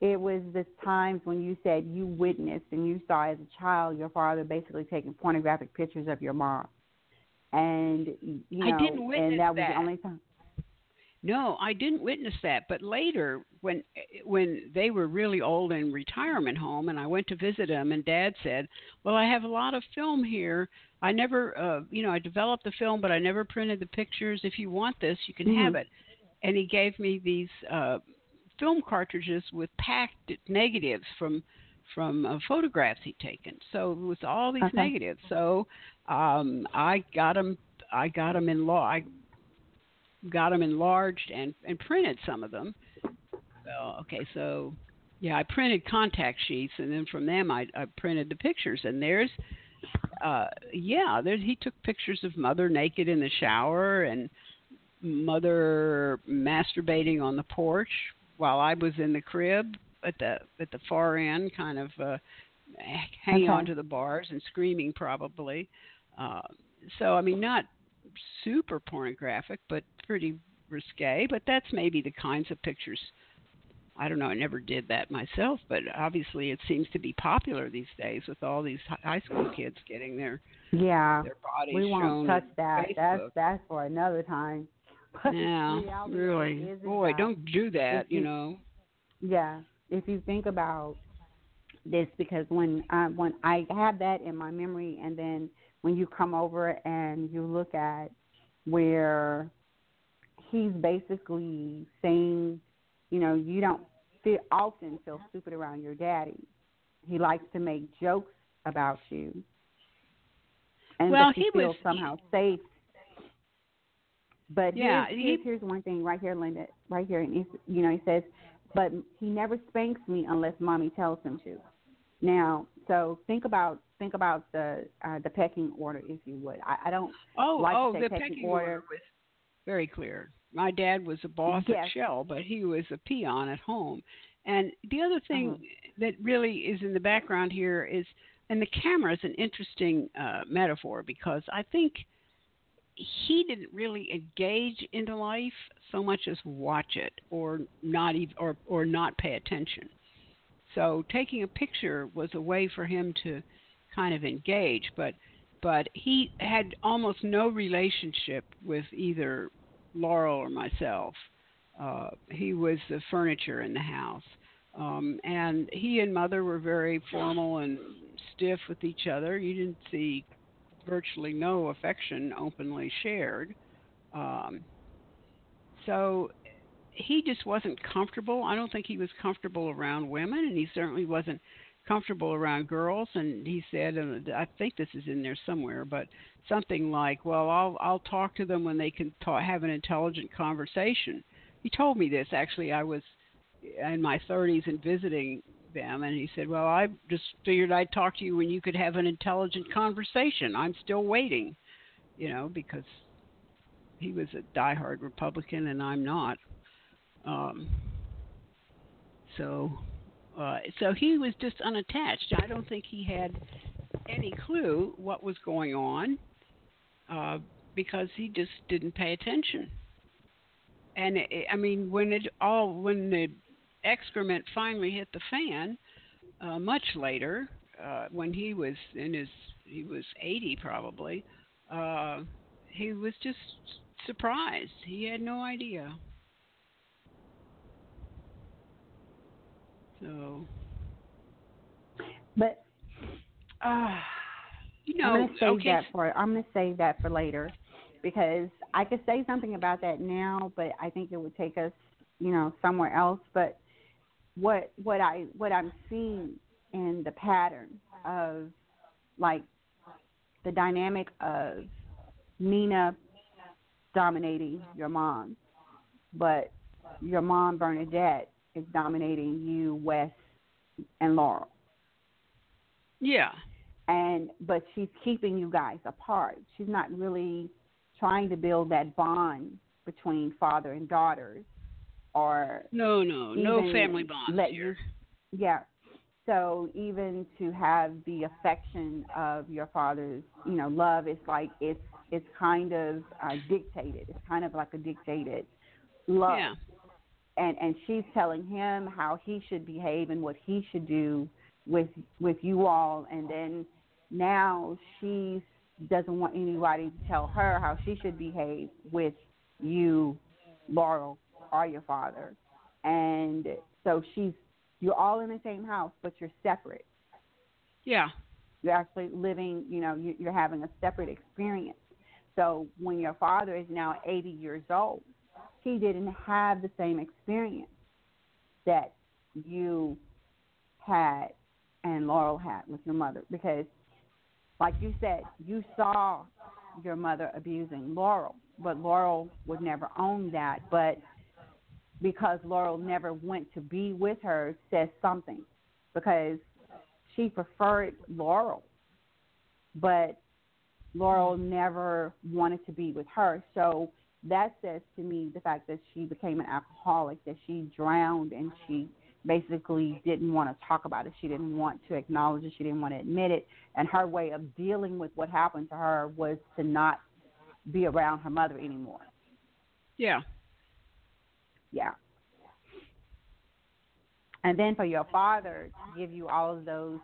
Speaker 2: it was the times when you said you witnessed and you saw as a child your father basically taking pornographic pictures of your mom. And you
Speaker 1: I
Speaker 2: know,
Speaker 1: didn't witness
Speaker 2: and that was
Speaker 1: that.
Speaker 2: the only time.
Speaker 1: No, I didn't witness that. But later, when when they were really old in retirement home, and I went to visit them, and Dad said, "Well, I have a lot of film here. I never, uh, you know, I developed the film, but I never printed the pictures. If you want this, you can have
Speaker 2: Mhm.
Speaker 1: it." And he gave me these uh, film cartridges with packed negatives from from uh, photographs he'd taken. So it was all these
Speaker 2: Okay.
Speaker 1: negatives. So um, I got them. I got them in law. I got them enlarged and and printed some of them. So okay, so yeah, I printed contact sheets, and then from them I, I printed the pictures. And there's, uh, yeah, there he took pictures of mother naked in the shower and mother masturbating on the porch while I was in the crib at the at the far end, kind of uh, hanging
Speaker 2: Okay.
Speaker 1: onto the bars and screaming probably. Uh, so I mean, not super pornographic, but pretty risque. But that's maybe the kinds of pictures. I don't know. I never did that myself, but obviously it seems to be popular these days with all these high school kids getting their
Speaker 2: Yeah.
Speaker 1: their bodies
Speaker 2: we won't touch that. That's
Speaker 1: Facebook.
Speaker 2: that's for another time. But
Speaker 1: yeah,
Speaker 2: reality of it
Speaker 1: really. Boy,
Speaker 2: that-
Speaker 1: don't do that. You
Speaker 2: you-
Speaker 1: know.
Speaker 2: Yeah, if you think about this, because when I when I have that in my memory, and then when you come over and you look at where he's basically saying, you know, you don't feel, often feel stupid around your daddy. He likes to make jokes about you, and
Speaker 1: Well,
Speaker 2: that you
Speaker 1: he
Speaker 2: feel
Speaker 1: was-
Speaker 2: somehow safe. But
Speaker 1: Yeah,
Speaker 2: here's,
Speaker 1: he-
Speaker 2: here's, one thing right here, Linda, right here, and he's, you know, he says, but he never spanks me unless mommy tells him to. Now, so think about think about the uh, the pecking order, if you would. I, I don't.
Speaker 1: Oh,
Speaker 2: like
Speaker 1: oh, the
Speaker 2: pecking
Speaker 1: pecking
Speaker 2: order.
Speaker 1: order was very clear. My dad was a boss
Speaker 2: Yes.
Speaker 1: at Shell, but he was a peon at home. And the other thing
Speaker 2: Uh-huh.
Speaker 1: that really is in the background here is, and the camera is an interesting uh, metaphor because I think he didn't really engage into life so much as watch it or not even or or not pay attention. So taking a picture was a way for him to kind of engage, but but he had almost no relationship with either Laurel or myself. Uh, he was the furniture in the house, um, and he and mother were very formal and stiff with each other. You didn't see virtually no affection openly shared. Um, so he just wasn't comfortable. I don't think he was comfortable around women, and he certainly wasn't comfortable around girls. And he said, and I think this is in there somewhere, but something like, "Well, I'll I'll talk to them when they can talk, have an intelligent conversation." He told me this actually. I was in my 30s and visiting them, and he said, "Well, I just figured I'd talk to you when you could have an intelligent conversation. I'm still waiting." You know, because he was a diehard Republican and I'm not. Um, so, uh, so he was just unattached. I don't think he had any clue what was going on uh, because he just didn't pay attention. And it, I mean, when it all when the excrement finally hit the fan, uh, much later, uh, when he was in his he was 80 probably, uh, he was just surprised. He had no idea. So,
Speaker 2: But
Speaker 1: uh, you know,
Speaker 2: I'm gonna save
Speaker 1: okay,
Speaker 2: that for I'm gonna save that for later because I could say something about that now, but I think it would take us, you know, somewhere else. But what what I what I'm seeing in the pattern of like the dynamic of Nina dominating your mom, but your mom Bernadette is dominating you, Wes, and Laurel.
Speaker 1: Yeah.
Speaker 2: And but she's keeping you guys apart. She's not really trying to build that bond between father and daughters or
Speaker 1: No, no, no family bonds
Speaker 2: let
Speaker 1: here.
Speaker 2: You, yeah. So even to have the affection of your father's, you know, love, it's like it's it's kind of uh, dictated. It's kind of like a dictated love.
Speaker 1: Yeah.
Speaker 2: And and she's telling him how he should behave and what he should do with with you all, and then now she doesn't want anybody to tell her how she should behave with you, Laurel, or your father. And so she's you're all in the same house, but you're separate.
Speaker 1: Yeah.
Speaker 2: You're actually living, you know, you- you're having a separate experience. So when your father is now 80 years old, he didn't have the same experience that you had and Laurel had with your mother because, like you said, you saw your mother abusing Laurel, but Laurel would never own that. But because Laurel never went to be with her, says something because she preferred Laurel, but Laurel never wanted to be with her. So that says to me the fact that she became an alcoholic, that she drowned and she basically didn't want to talk about it. She didn't want to acknowledge it. She didn't want to admit it. And her way of dealing with what happened to her was to not be around her mother anymore.
Speaker 1: Yeah.
Speaker 2: Yeah. And then for your father to give you all of those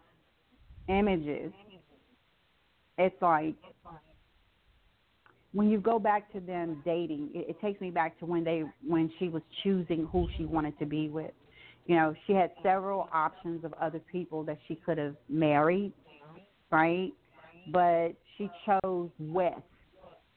Speaker 2: images, it's like when you go back to them dating, it, it takes me back to when they when she was choosing who she wanted to be with. You know, she had several options of other people that she could have married, right? But she chose Wes.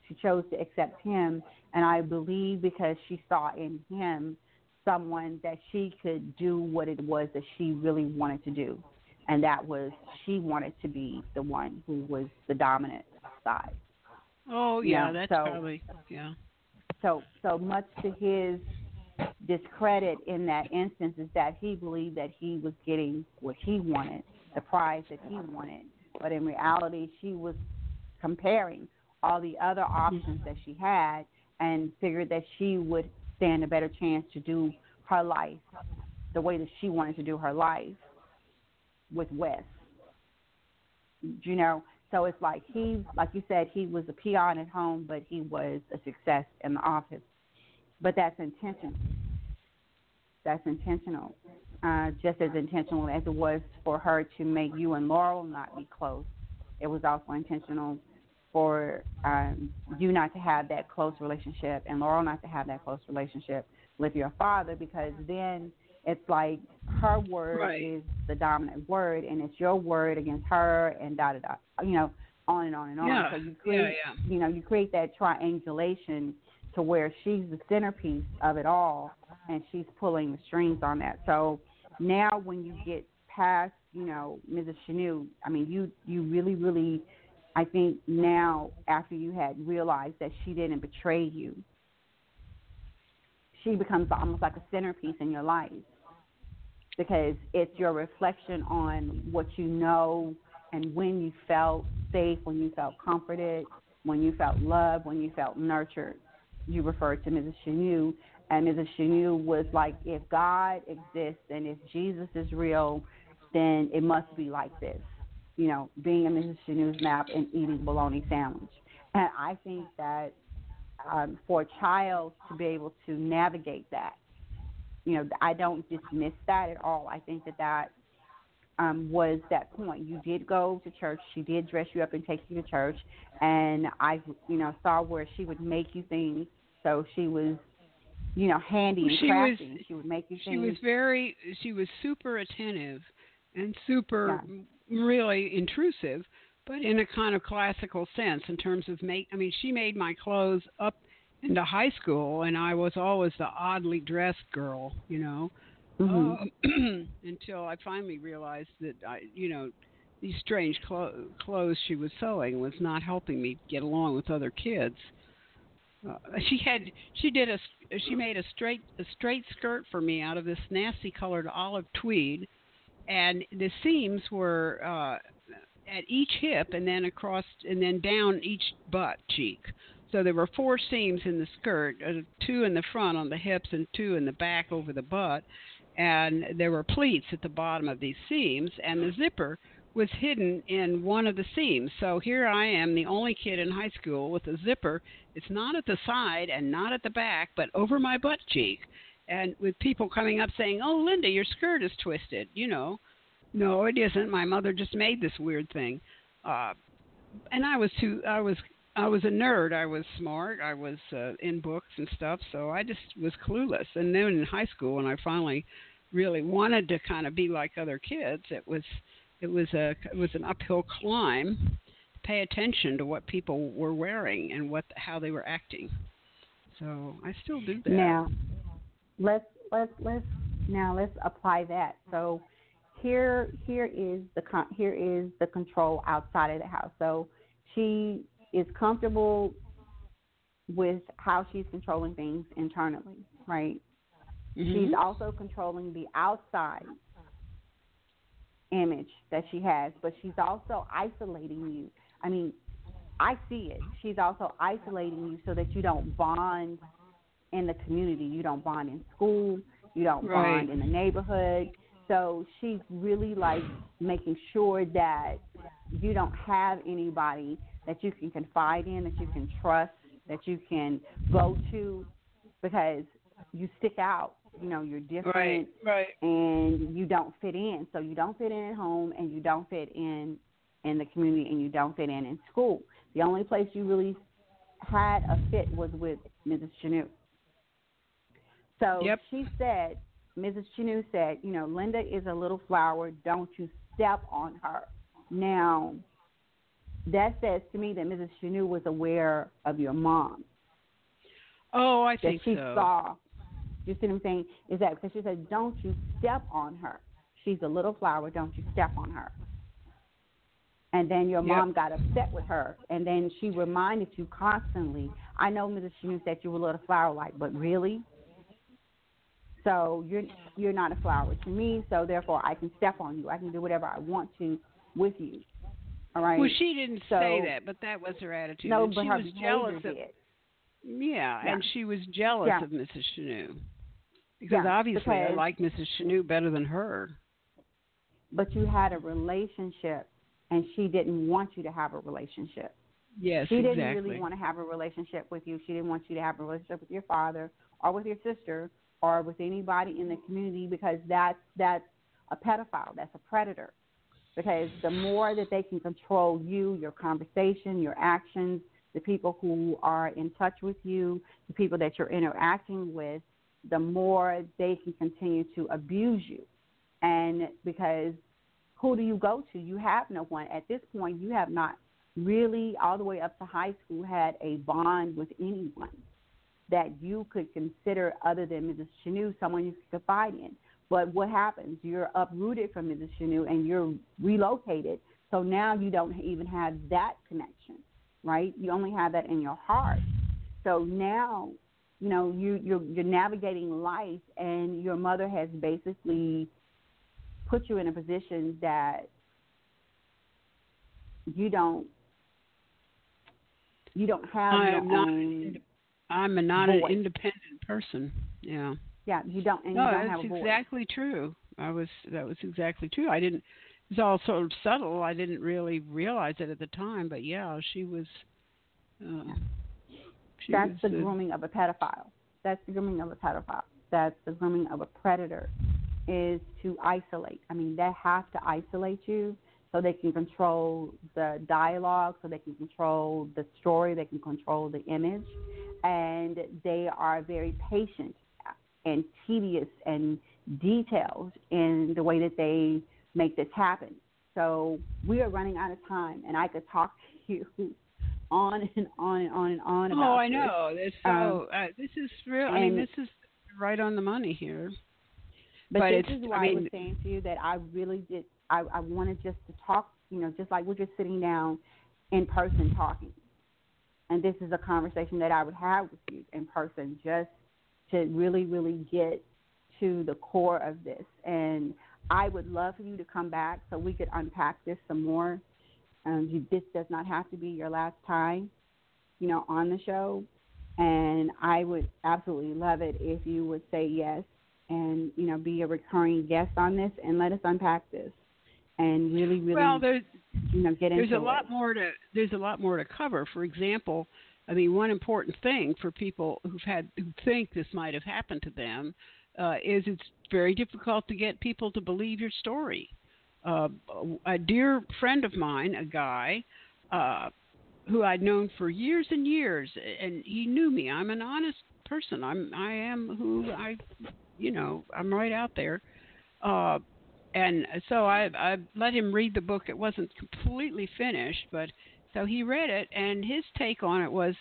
Speaker 2: She chose to accept him, and I believe because she saw in him someone that she could do what it was that she really wanted to do, and that was she wanted to be the one who was the dominant side.
Speaker 1: Oh yeah,
Speaker 2: Yeah,
Speaker 1: that's
Speaker 2: so-
Speaker 1: probably yeah.
Speaker 2: So so much to his discredit in that instance is that he believed that he was getting what he wanted, the prize that he wanted. But in reality she was comparing all the other options that she had and figured that she would stand a better chance to do her life the way that she wanted to do her life with Wes. You know, so it's like he, like you said, he was a peon at home, but he was a success in the office. But that's intentional. That's intentional, uh, just as intentional as it was for her to make you and Laurel not be close. It was also intentional for um, you not to have that close relationship and Laurel not to have that close relationship with your father because then it's like her word
Speaker 1: Right.
Speaker 2: is the dominant word and it's your word against her and da da da. You know on and on and on.
Speaker 1: Yeah,
Speaker 2: so you create
Speaker 1: yeah.
Speaker 2: you know you create that triangulation to where she's the centerpiece of it all and she's pulling the strings on that. So now when you get past you know mrs Chanu, i mean you you really really i think now after you had realized that she didn't betray you she becomes almost like a centerpiece in your life because it's your reflection on what you know and when you felt safe, when you felt comforted, when you felt loved, when you felt nurtured. You referred to Mrs. Chanu, and Mrs. Chanu was like, if God exists and if Jesus is real, then it must be like this. You know, being in Mrs. Chanu's map and eating bologna sandwich. And I think that um, for a child to be able to navigate that, you know, I don't dismiss that at all. I think that that um, was that point. You did go to church. She did dress you up and take you to church, and I, you know, saw where she would make you things. So she was, you know, handy and
Speaker 1: She was-
Speaker 2: crafty. she would make you
Speaker 1: She
Speaker 2: things.
Speaker 1: was very she was super attentive and super really intrusive, but in a kind of classical sense in terms of make I mean she made my clothes up into high school and I was always the oddly dressed girl, you know.
Speaker 2: Mhm.
Speaker 1: uh, until I finally realized that I, you know, these strange clo- clothes she was sewing was not helping me get along with other kids. Uh, she had she did a she made a straight a straight skirt for me out of this nasty colored olive tweed, and the seams were uh, at each hip and then across and then down each butt cheek. So there were four seams in the skirt, uh, two in the front on the hips and two in the back over the butt, and there were pleats at the bottom of these seams, and the zipper was hidden in one of the seams. So here I am, the only kid in high school with a zipper. It's not at the side and not at the back, but over my butt cheek. And with people coming up saying, "Oh, Linda, your skirt is twisted," you know. No, it isn't. My mother just made this weird thing. Uh, and I was too. I was. I was a nerd. I was smart. I was uh, in books and stuff. So I just was clueless. And then in high school, when I finally really wanted to kind of be like other kids, it was it was a it was an uphill climb to pay attention to what people were wearing and what how they were acting. So I still do that.
Speaker 2: Now, let's let's let's now let's apply that. So here here is the con- here is the control outside of the house. So she is comfortable with how she's controlling things internally, right?
Speaker 1: Mhm.
Speaker 2: She's also controlling the outside image that she has, but she's also isolating you. I mean, I see it. She's also isolating you so that you don't bond in the community. You don't bond in school. You don't
Speaker 1: Right.
Speaker 2: bond in the neighborhood. So she's really like making sure that you don't have anybody that you can confide in, that you can trust, that you can go to because you stick out. You know, you're different
Speaker 1: Right. Right.
Speaker 2: and you don't fit in. So you don't fit in at home and you don't fit in in the community and you don't fit in in school. The only place you really had a fit was with Mrs. Chanu. So
Speaker 1: Yep.
Speaker 2: she said, Mrs. Chanu said, you know, Linda is a little flower. Don't you step on her. Now, that says to me that Mrs. Chanu was aware of your mom
Speaker 1: Oh, I
Speaker 2: that
Speaker 1: think
Speaker 2: she
Speaker 1: so.
Speaker 2: saw. You see what I'm saying? Is that because she said, "Don't you step on her? She's a little flower. Don't you step on her." And then your
Speaker 1: Yep.
Speaker 2: mom got upset with her, and then she reminded you constantly. I know Mrs. Shanu said you were a little flower-like, but really, so you're you're not a flower to me. So therefore, I can step on you. I can do whatever I want to with you. All right.
Speaker 1: Well, she didn't say that, but that was her attitude.
Speaker 2: no,
Speaker 1: and
Speaker 2: but
Speaker 1: she
Speaker 2: her
Speaker 1: was jealous of
Speaker 2: did.
Speaker 1: yeah,
Speaker 2: Yeah.
Speaker 1: and she was jealous
Speaker 2: Yeah.
Speaker 1: of Mrs. Chanu because
Speaker 2: Yeah,
Speaker 1: obviously I
Speaker 2: because-
Speaker 1: like Mrs. Chanu better than her.
Speaker 2: But you had a relationship, and she didn't want you to have a relationship.
Speaker 1: Yes,
Speaker 2: she didn't
Speaker 1: exactly.
Speaker 2: really want to have a relationship with you. She didn't want you to have a relationship with your father or with your sister or with anybody in the community because that's that's a pedophile. That's a predator. Because the more that they can control you, your conversation, your actions, the people who are in touch with you, the people that you're interacting with, the more they can continue to abuse you. And because who do you go to? You have no one. At this point, you have not really, all the way up to high school, had a bond with anyone that you could consider other than Mrs. Chanu, someone you could confide in. But what happens? You're uprooted from Mrs. Chanu and you're relocated. So now you don't even have that connection, right? You only have that in your heart. So now, you know, you, you're, you're navigating life, and your mother has basically put you in a position that you don't you don't have
Speaker 1: I
Speaker 2: your
Speaker 1: am not.
Speaker 2: own
Speaker 1: I'm a, not an independent person. Yeah.
Speaker 2: Yeah you don't and
Speaker 1: no,
Speaker 2: you don't have
Speaker 1: that's exactly true. I was that was exactly true. I didn't. It was all sort of subtle. I didn't really realize it at the time, but yeah, she was. Uh, she
Speaker 2: That's
Speaker 1: was,
Speaker 2: the
Speaker 1: uh,
Speaker 2: grooming of a pedophile. That's the grooming of a pedophile. That's the grooming of a predator is to isolate. I mean, they have to isolate you so they can control the dialogue, so they can control the story, they can control the image, and they are very patient and tedious and detailed in the way that they make this happen. So we are running out of time, and I could talk to you on and on and on and on about
Speaker 1: Oh, I know. This so
Speaker 2: Um,
Speaker 1: uh, this is real. I mean, this is right on the money here.
Speaker 2: But,
Speaker 1: But
Speaker 2: this
Speaker 1: it's-
Speaker 2: is why
Speaker 1: I
Speaker 2: I, was saying to you that I really did. I, I wanted just to talk. You know, just like we're just sitting down in person talking, and this is a conversation that I would have with you in person, just to really, really get to the core of this. And I would love for you to come back so we could unpack this some more. Um, you, this does not have to be your last time, you know, on the show. And I would absolutely love it if you would say yes and, you know, be a recurring guest on this and let us unpack this and really, really,
Speaker 1: well, there's
Speaker 2: you know, get into
Speaker 1: there's a
Speaker 2: it.
Speaker 1: lot more to there's a lot more to cover. For example, I mean, one important thing for people who've had who think this might have happened to them uh, is it's very difficult to get people to believe your story. Uh, a dear friend of mine, a guy uh, who I'd known for years and years, and he knew me. I'm an honest person. I'm I am who I, you know, I'm right out there. Uh, and so I I let him read the book. It wasn't completely finished, but so he read it, and his take on it was,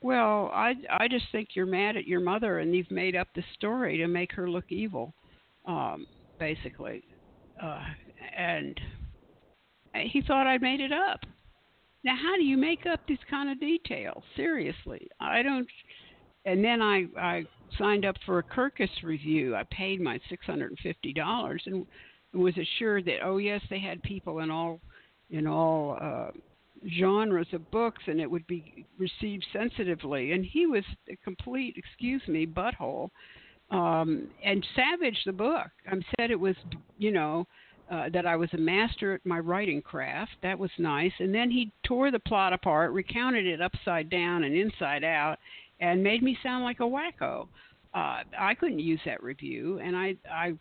Speaker 1: well, I I just think you're mad at your mother, and you've made up this story to make her look evil, um, basically, uh, and he thought I made it up. Now, how do you make up these kind of details? Seriously, I don't. And then I I signed up for a Kirkus review. I paid my six hundred and fifty dollars and was assured that oh yes, they had people in all in all uh, genres of books and it would be received sensitively. And he was a complete, excuse me, butthole, um, and savaged the book. I said it was you know uh, that I was a master at my writing craft. That was nice. And then he tore the plot apart, recounted it upside down and inside out, and made me sound like a wacko. Uh, I couldn't use that review, and I, I,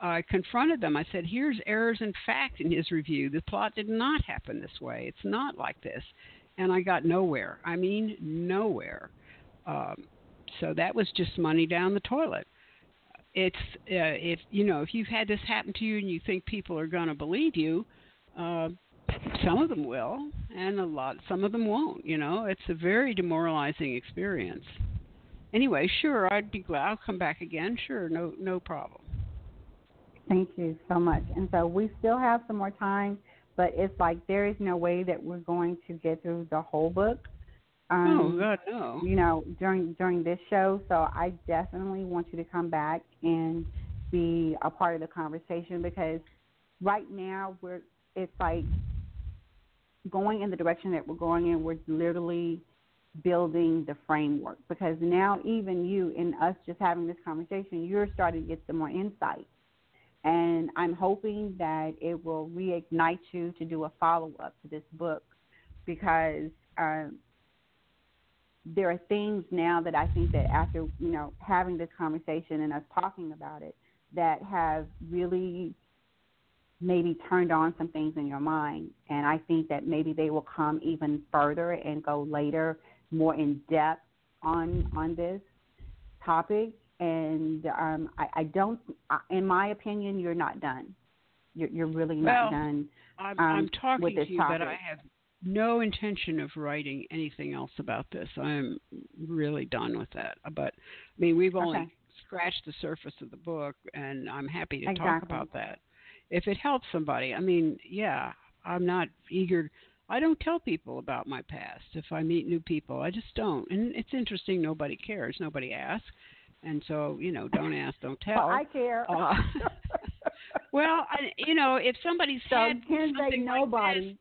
Speaker 1: I confronted them. I said, "Here's errors in fact in his review. The plot did not happen this way. It's not like this." And I got nowhere. I mean, nowhere. Um, so that was just money down the toilet it's uh, if you know if you've had this happen to you and you think people are going to believe you uh, some of them will and a lot some of them won't you know it's a very demoralizing experience anyway sure i'd be glad i'll come back again sure no no problem
Speaker 2: Thank you so much. And so we still have some more time, but it's like there is no way that we're going to get through the whole book. Um,
Speaker 1: oh god no
Speaker 2: you know during during this show so i definitely want you to come back and be a part of the conversation because right now we're it's like going in the direction that we're going in we're literally building the framework because now even you and us just having this conversation you're starting to get some more insight and i'm hoping that it will reignite you to do a follow up to this book because um, there are things now that I think that after you know having this conversation and us talking about it that have really maybe turned on some things in your mind. And I think that maybe they will come even further and go later more in depth on on this topic and um, I, I don't in my opinion you're not done. You're, you're really not
Speaker 1: Well,
Speaker 2: done
Speaker 1: i'm
Speaker 2: um,
Speaker 1: i'm talking
Speaker 2: with this
Speaker 1: to you but i have no intention of writing anything else about this. I'm really done with that. But i mean we've only
Speaker 2: Okay.
Speaker 1: scratched the surface of the book and i'm happy to talk about that. If it helps somebody i mean yeah i'm not eager. I don't tell people about my past if i meet new people. I just don't. And it's interesting nobody cares. Nobody asks and so you know don't ask don't tell
Speaker 2: well, I care
Speaker 1: Uh, well I, you know if somebody's
Speaker 2: so
Speaker 1: had
Speaker 2: can't say
Speaker 1: something like
Speaker 2: nobody
Speaker 1: this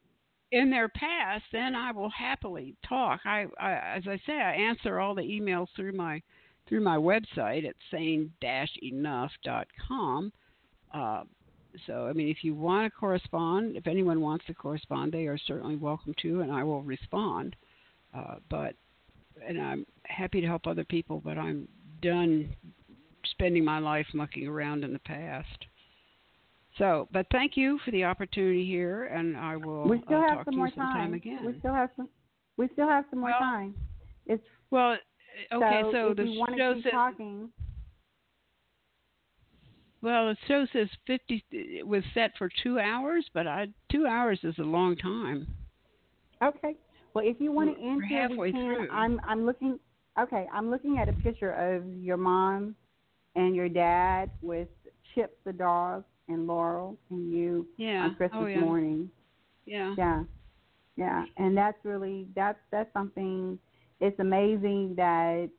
Speaker 1: in their past, then I will happily talk. I, I as I say, I answer all the emails through my through my website at sane-enough.com. Uh, so, I mean, if you want to correspond, if anyone wants to correspond, they are certainly welcome to, and I will respond. Uh, but, and I'm happy to help other people, but I'm done spending my life mucking around in the past. So, but thank you for the opportunity here, and I will
Speaker 2: we still
Speaker 1: uh,
Speaker 2: have
Speaker 1: talk
Speaker 2: some
Speaker 1: to
Speaker 2: more time.
Speaker 1: again.
Speaker 2: We still have some. We still have some more
Speaker 1: Well,
Speaker 2: time. It's
Speaker 1: well, okay.
Speaker 2: so,
Speaker 1: So, the show says
Speaker 2: talking,
Speaker 1: well, the show says fifty it was set for two hours, but I two hours is a long time.
Speaker 2: okay. Well, if you want to answer, we can.
Speaker 1: through.
Speaker 2: I'm I'm looking. Okay, I'm looking at a picture of your mom and your dad with Chip the dog and Laurel and you
Speaker 1: yeah.
Speaker 2: on Christmas
Speaker 1: oh, yeah.
Speaker 2: morning.
Speaker 1: Yeah.
Speaker 2: Yeah. Yeah. And that's really that's that's something it's amazing that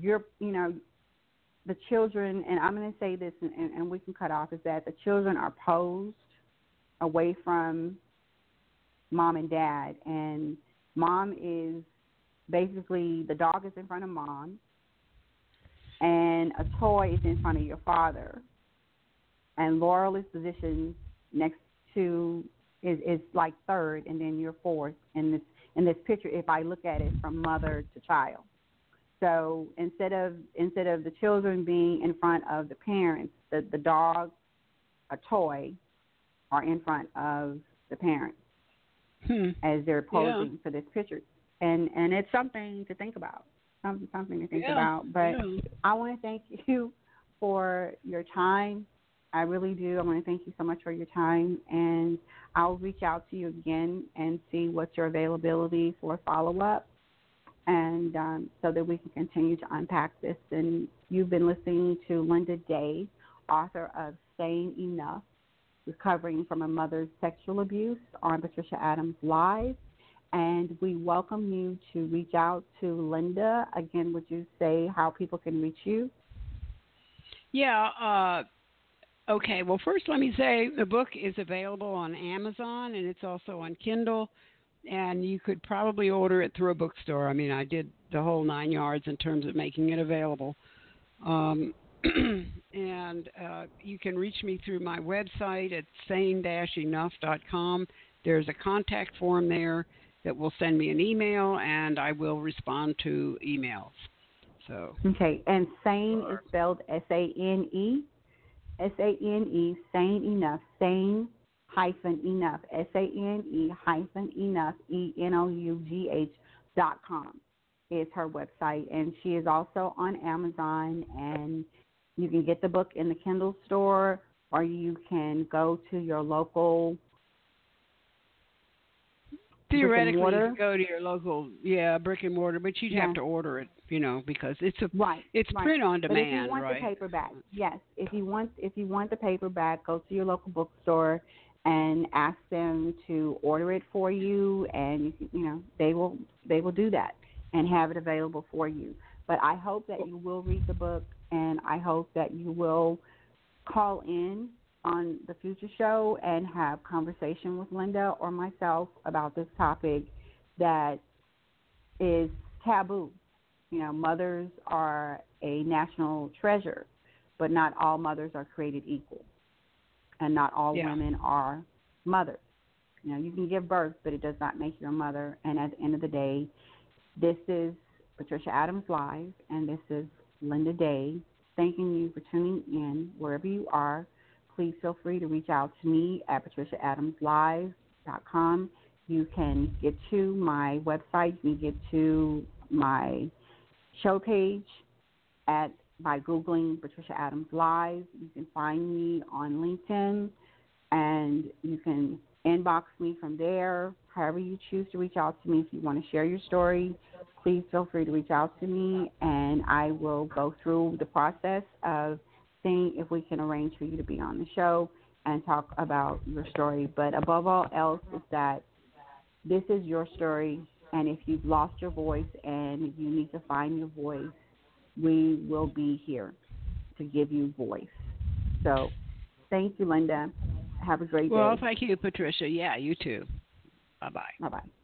Speaker 2: you're you know, the children and I'm gonna say this and, and, and we can cut off is that the children are posed away from mom and dad and mom is basically the dog is in front of mom and a toy is in front of your father and Laurel is positioned next to is is like third and then you're fourth in this in this picture if I look at it from mother to child. So instead of instead of the children being in front of the parents, the the dog, a toy, are in front of the parents
Speaker 1: Hmm.
Speaker 2: as they're posing for this picture, and and it's something to think about, something something to think
Speaker 1: Yeah,
Speaker 2: about. But
Speaker 1: yeah.
Speaker 2: I want to thank you for your time. I really do. I want to thank you so much for your time, and I'll reach out to you again and see what's your availability for follow up, and um, so that we can continue to unpack this. And you've been listening to Linda Day, author of Sane Enough recovering from a mother's sexual abuse on Patricia Adams Live. And we welcome you to reach out to Linda. Again, would you say how people can reach you?
Speaker 1: Yeah. Uh, okay. Well, first, let me say the book is available on Amazon and it's also on Kindle. And you could probably order it through a bookstore. I mean, I did the whole nine yards in terms of making it available. Um, and uh, you can reach me through my website at sane-enough.com. There's a contact form there that will send me an email, and I will respond to emails. So
Speaker 2: Okay, and sane is spelled S A N E, S A N E, sane enough, sane hyphen enough, S A N E hyphen enough, E N O U G H dot com is her website, and she is also on Amazon, and you can get the book in the Kindle store, or you can go to your local
Speaker 1: theoretically, you go to your local, yeah, brick and mortar, but you'd
Speaker 2: Yeah.
Speaker 1: have to order it, you know, because it's a
Speaker 2: Right.
Speaker 1: it's
Speaker 2: right.
Speaker 1: print on
Speaker 2: But if you
Speaker 1: demand,
Speaker 2: want
Speaker 1: right?
Speaker 2: the paperback, yes. If you want if you want the paperback, go to your local bookstore and ask them to order it for you, and you know they will they will do that and have it available for you. But I hope that you will read the book, and I hope that you will call in on the future show and have conversation with Linda or myself about this topic that is taboo. You know, mothers are a national treasure, but not all mothers are created equal, and not all
Speaker 1: Yeah.
Speaker 2: women are mothers. You know, you can give birth, but it does not make you a mother. And at the end of the day, this is Patricia Adams Live, and this is Linda Day. Thanking you for tuning in wherever you are. Please feel free to reach out to me at patriciaadamslive.com. You can get to my website. You can get to my show page at by googling Patricia Adams Live. You can find me on LinkedIn, and you can inbox me from there. However you choose to reach out to me, if you want to share your story, please feel free to reach out to me, and I will go through the process of seeing if we can arrange for you to be on the show and talk about your story. But above all else, is that this is your story, and if you've lost your voice and you need to find your voice, we will be here to give you voice. So, thank you, Linda. Have a great
Speaker 1: Well,
Speaker 2: day.
Speaker 1: Well, thank you, Patricia. Yeah, you too. Bye bye.
Speaker 2: Bye bye.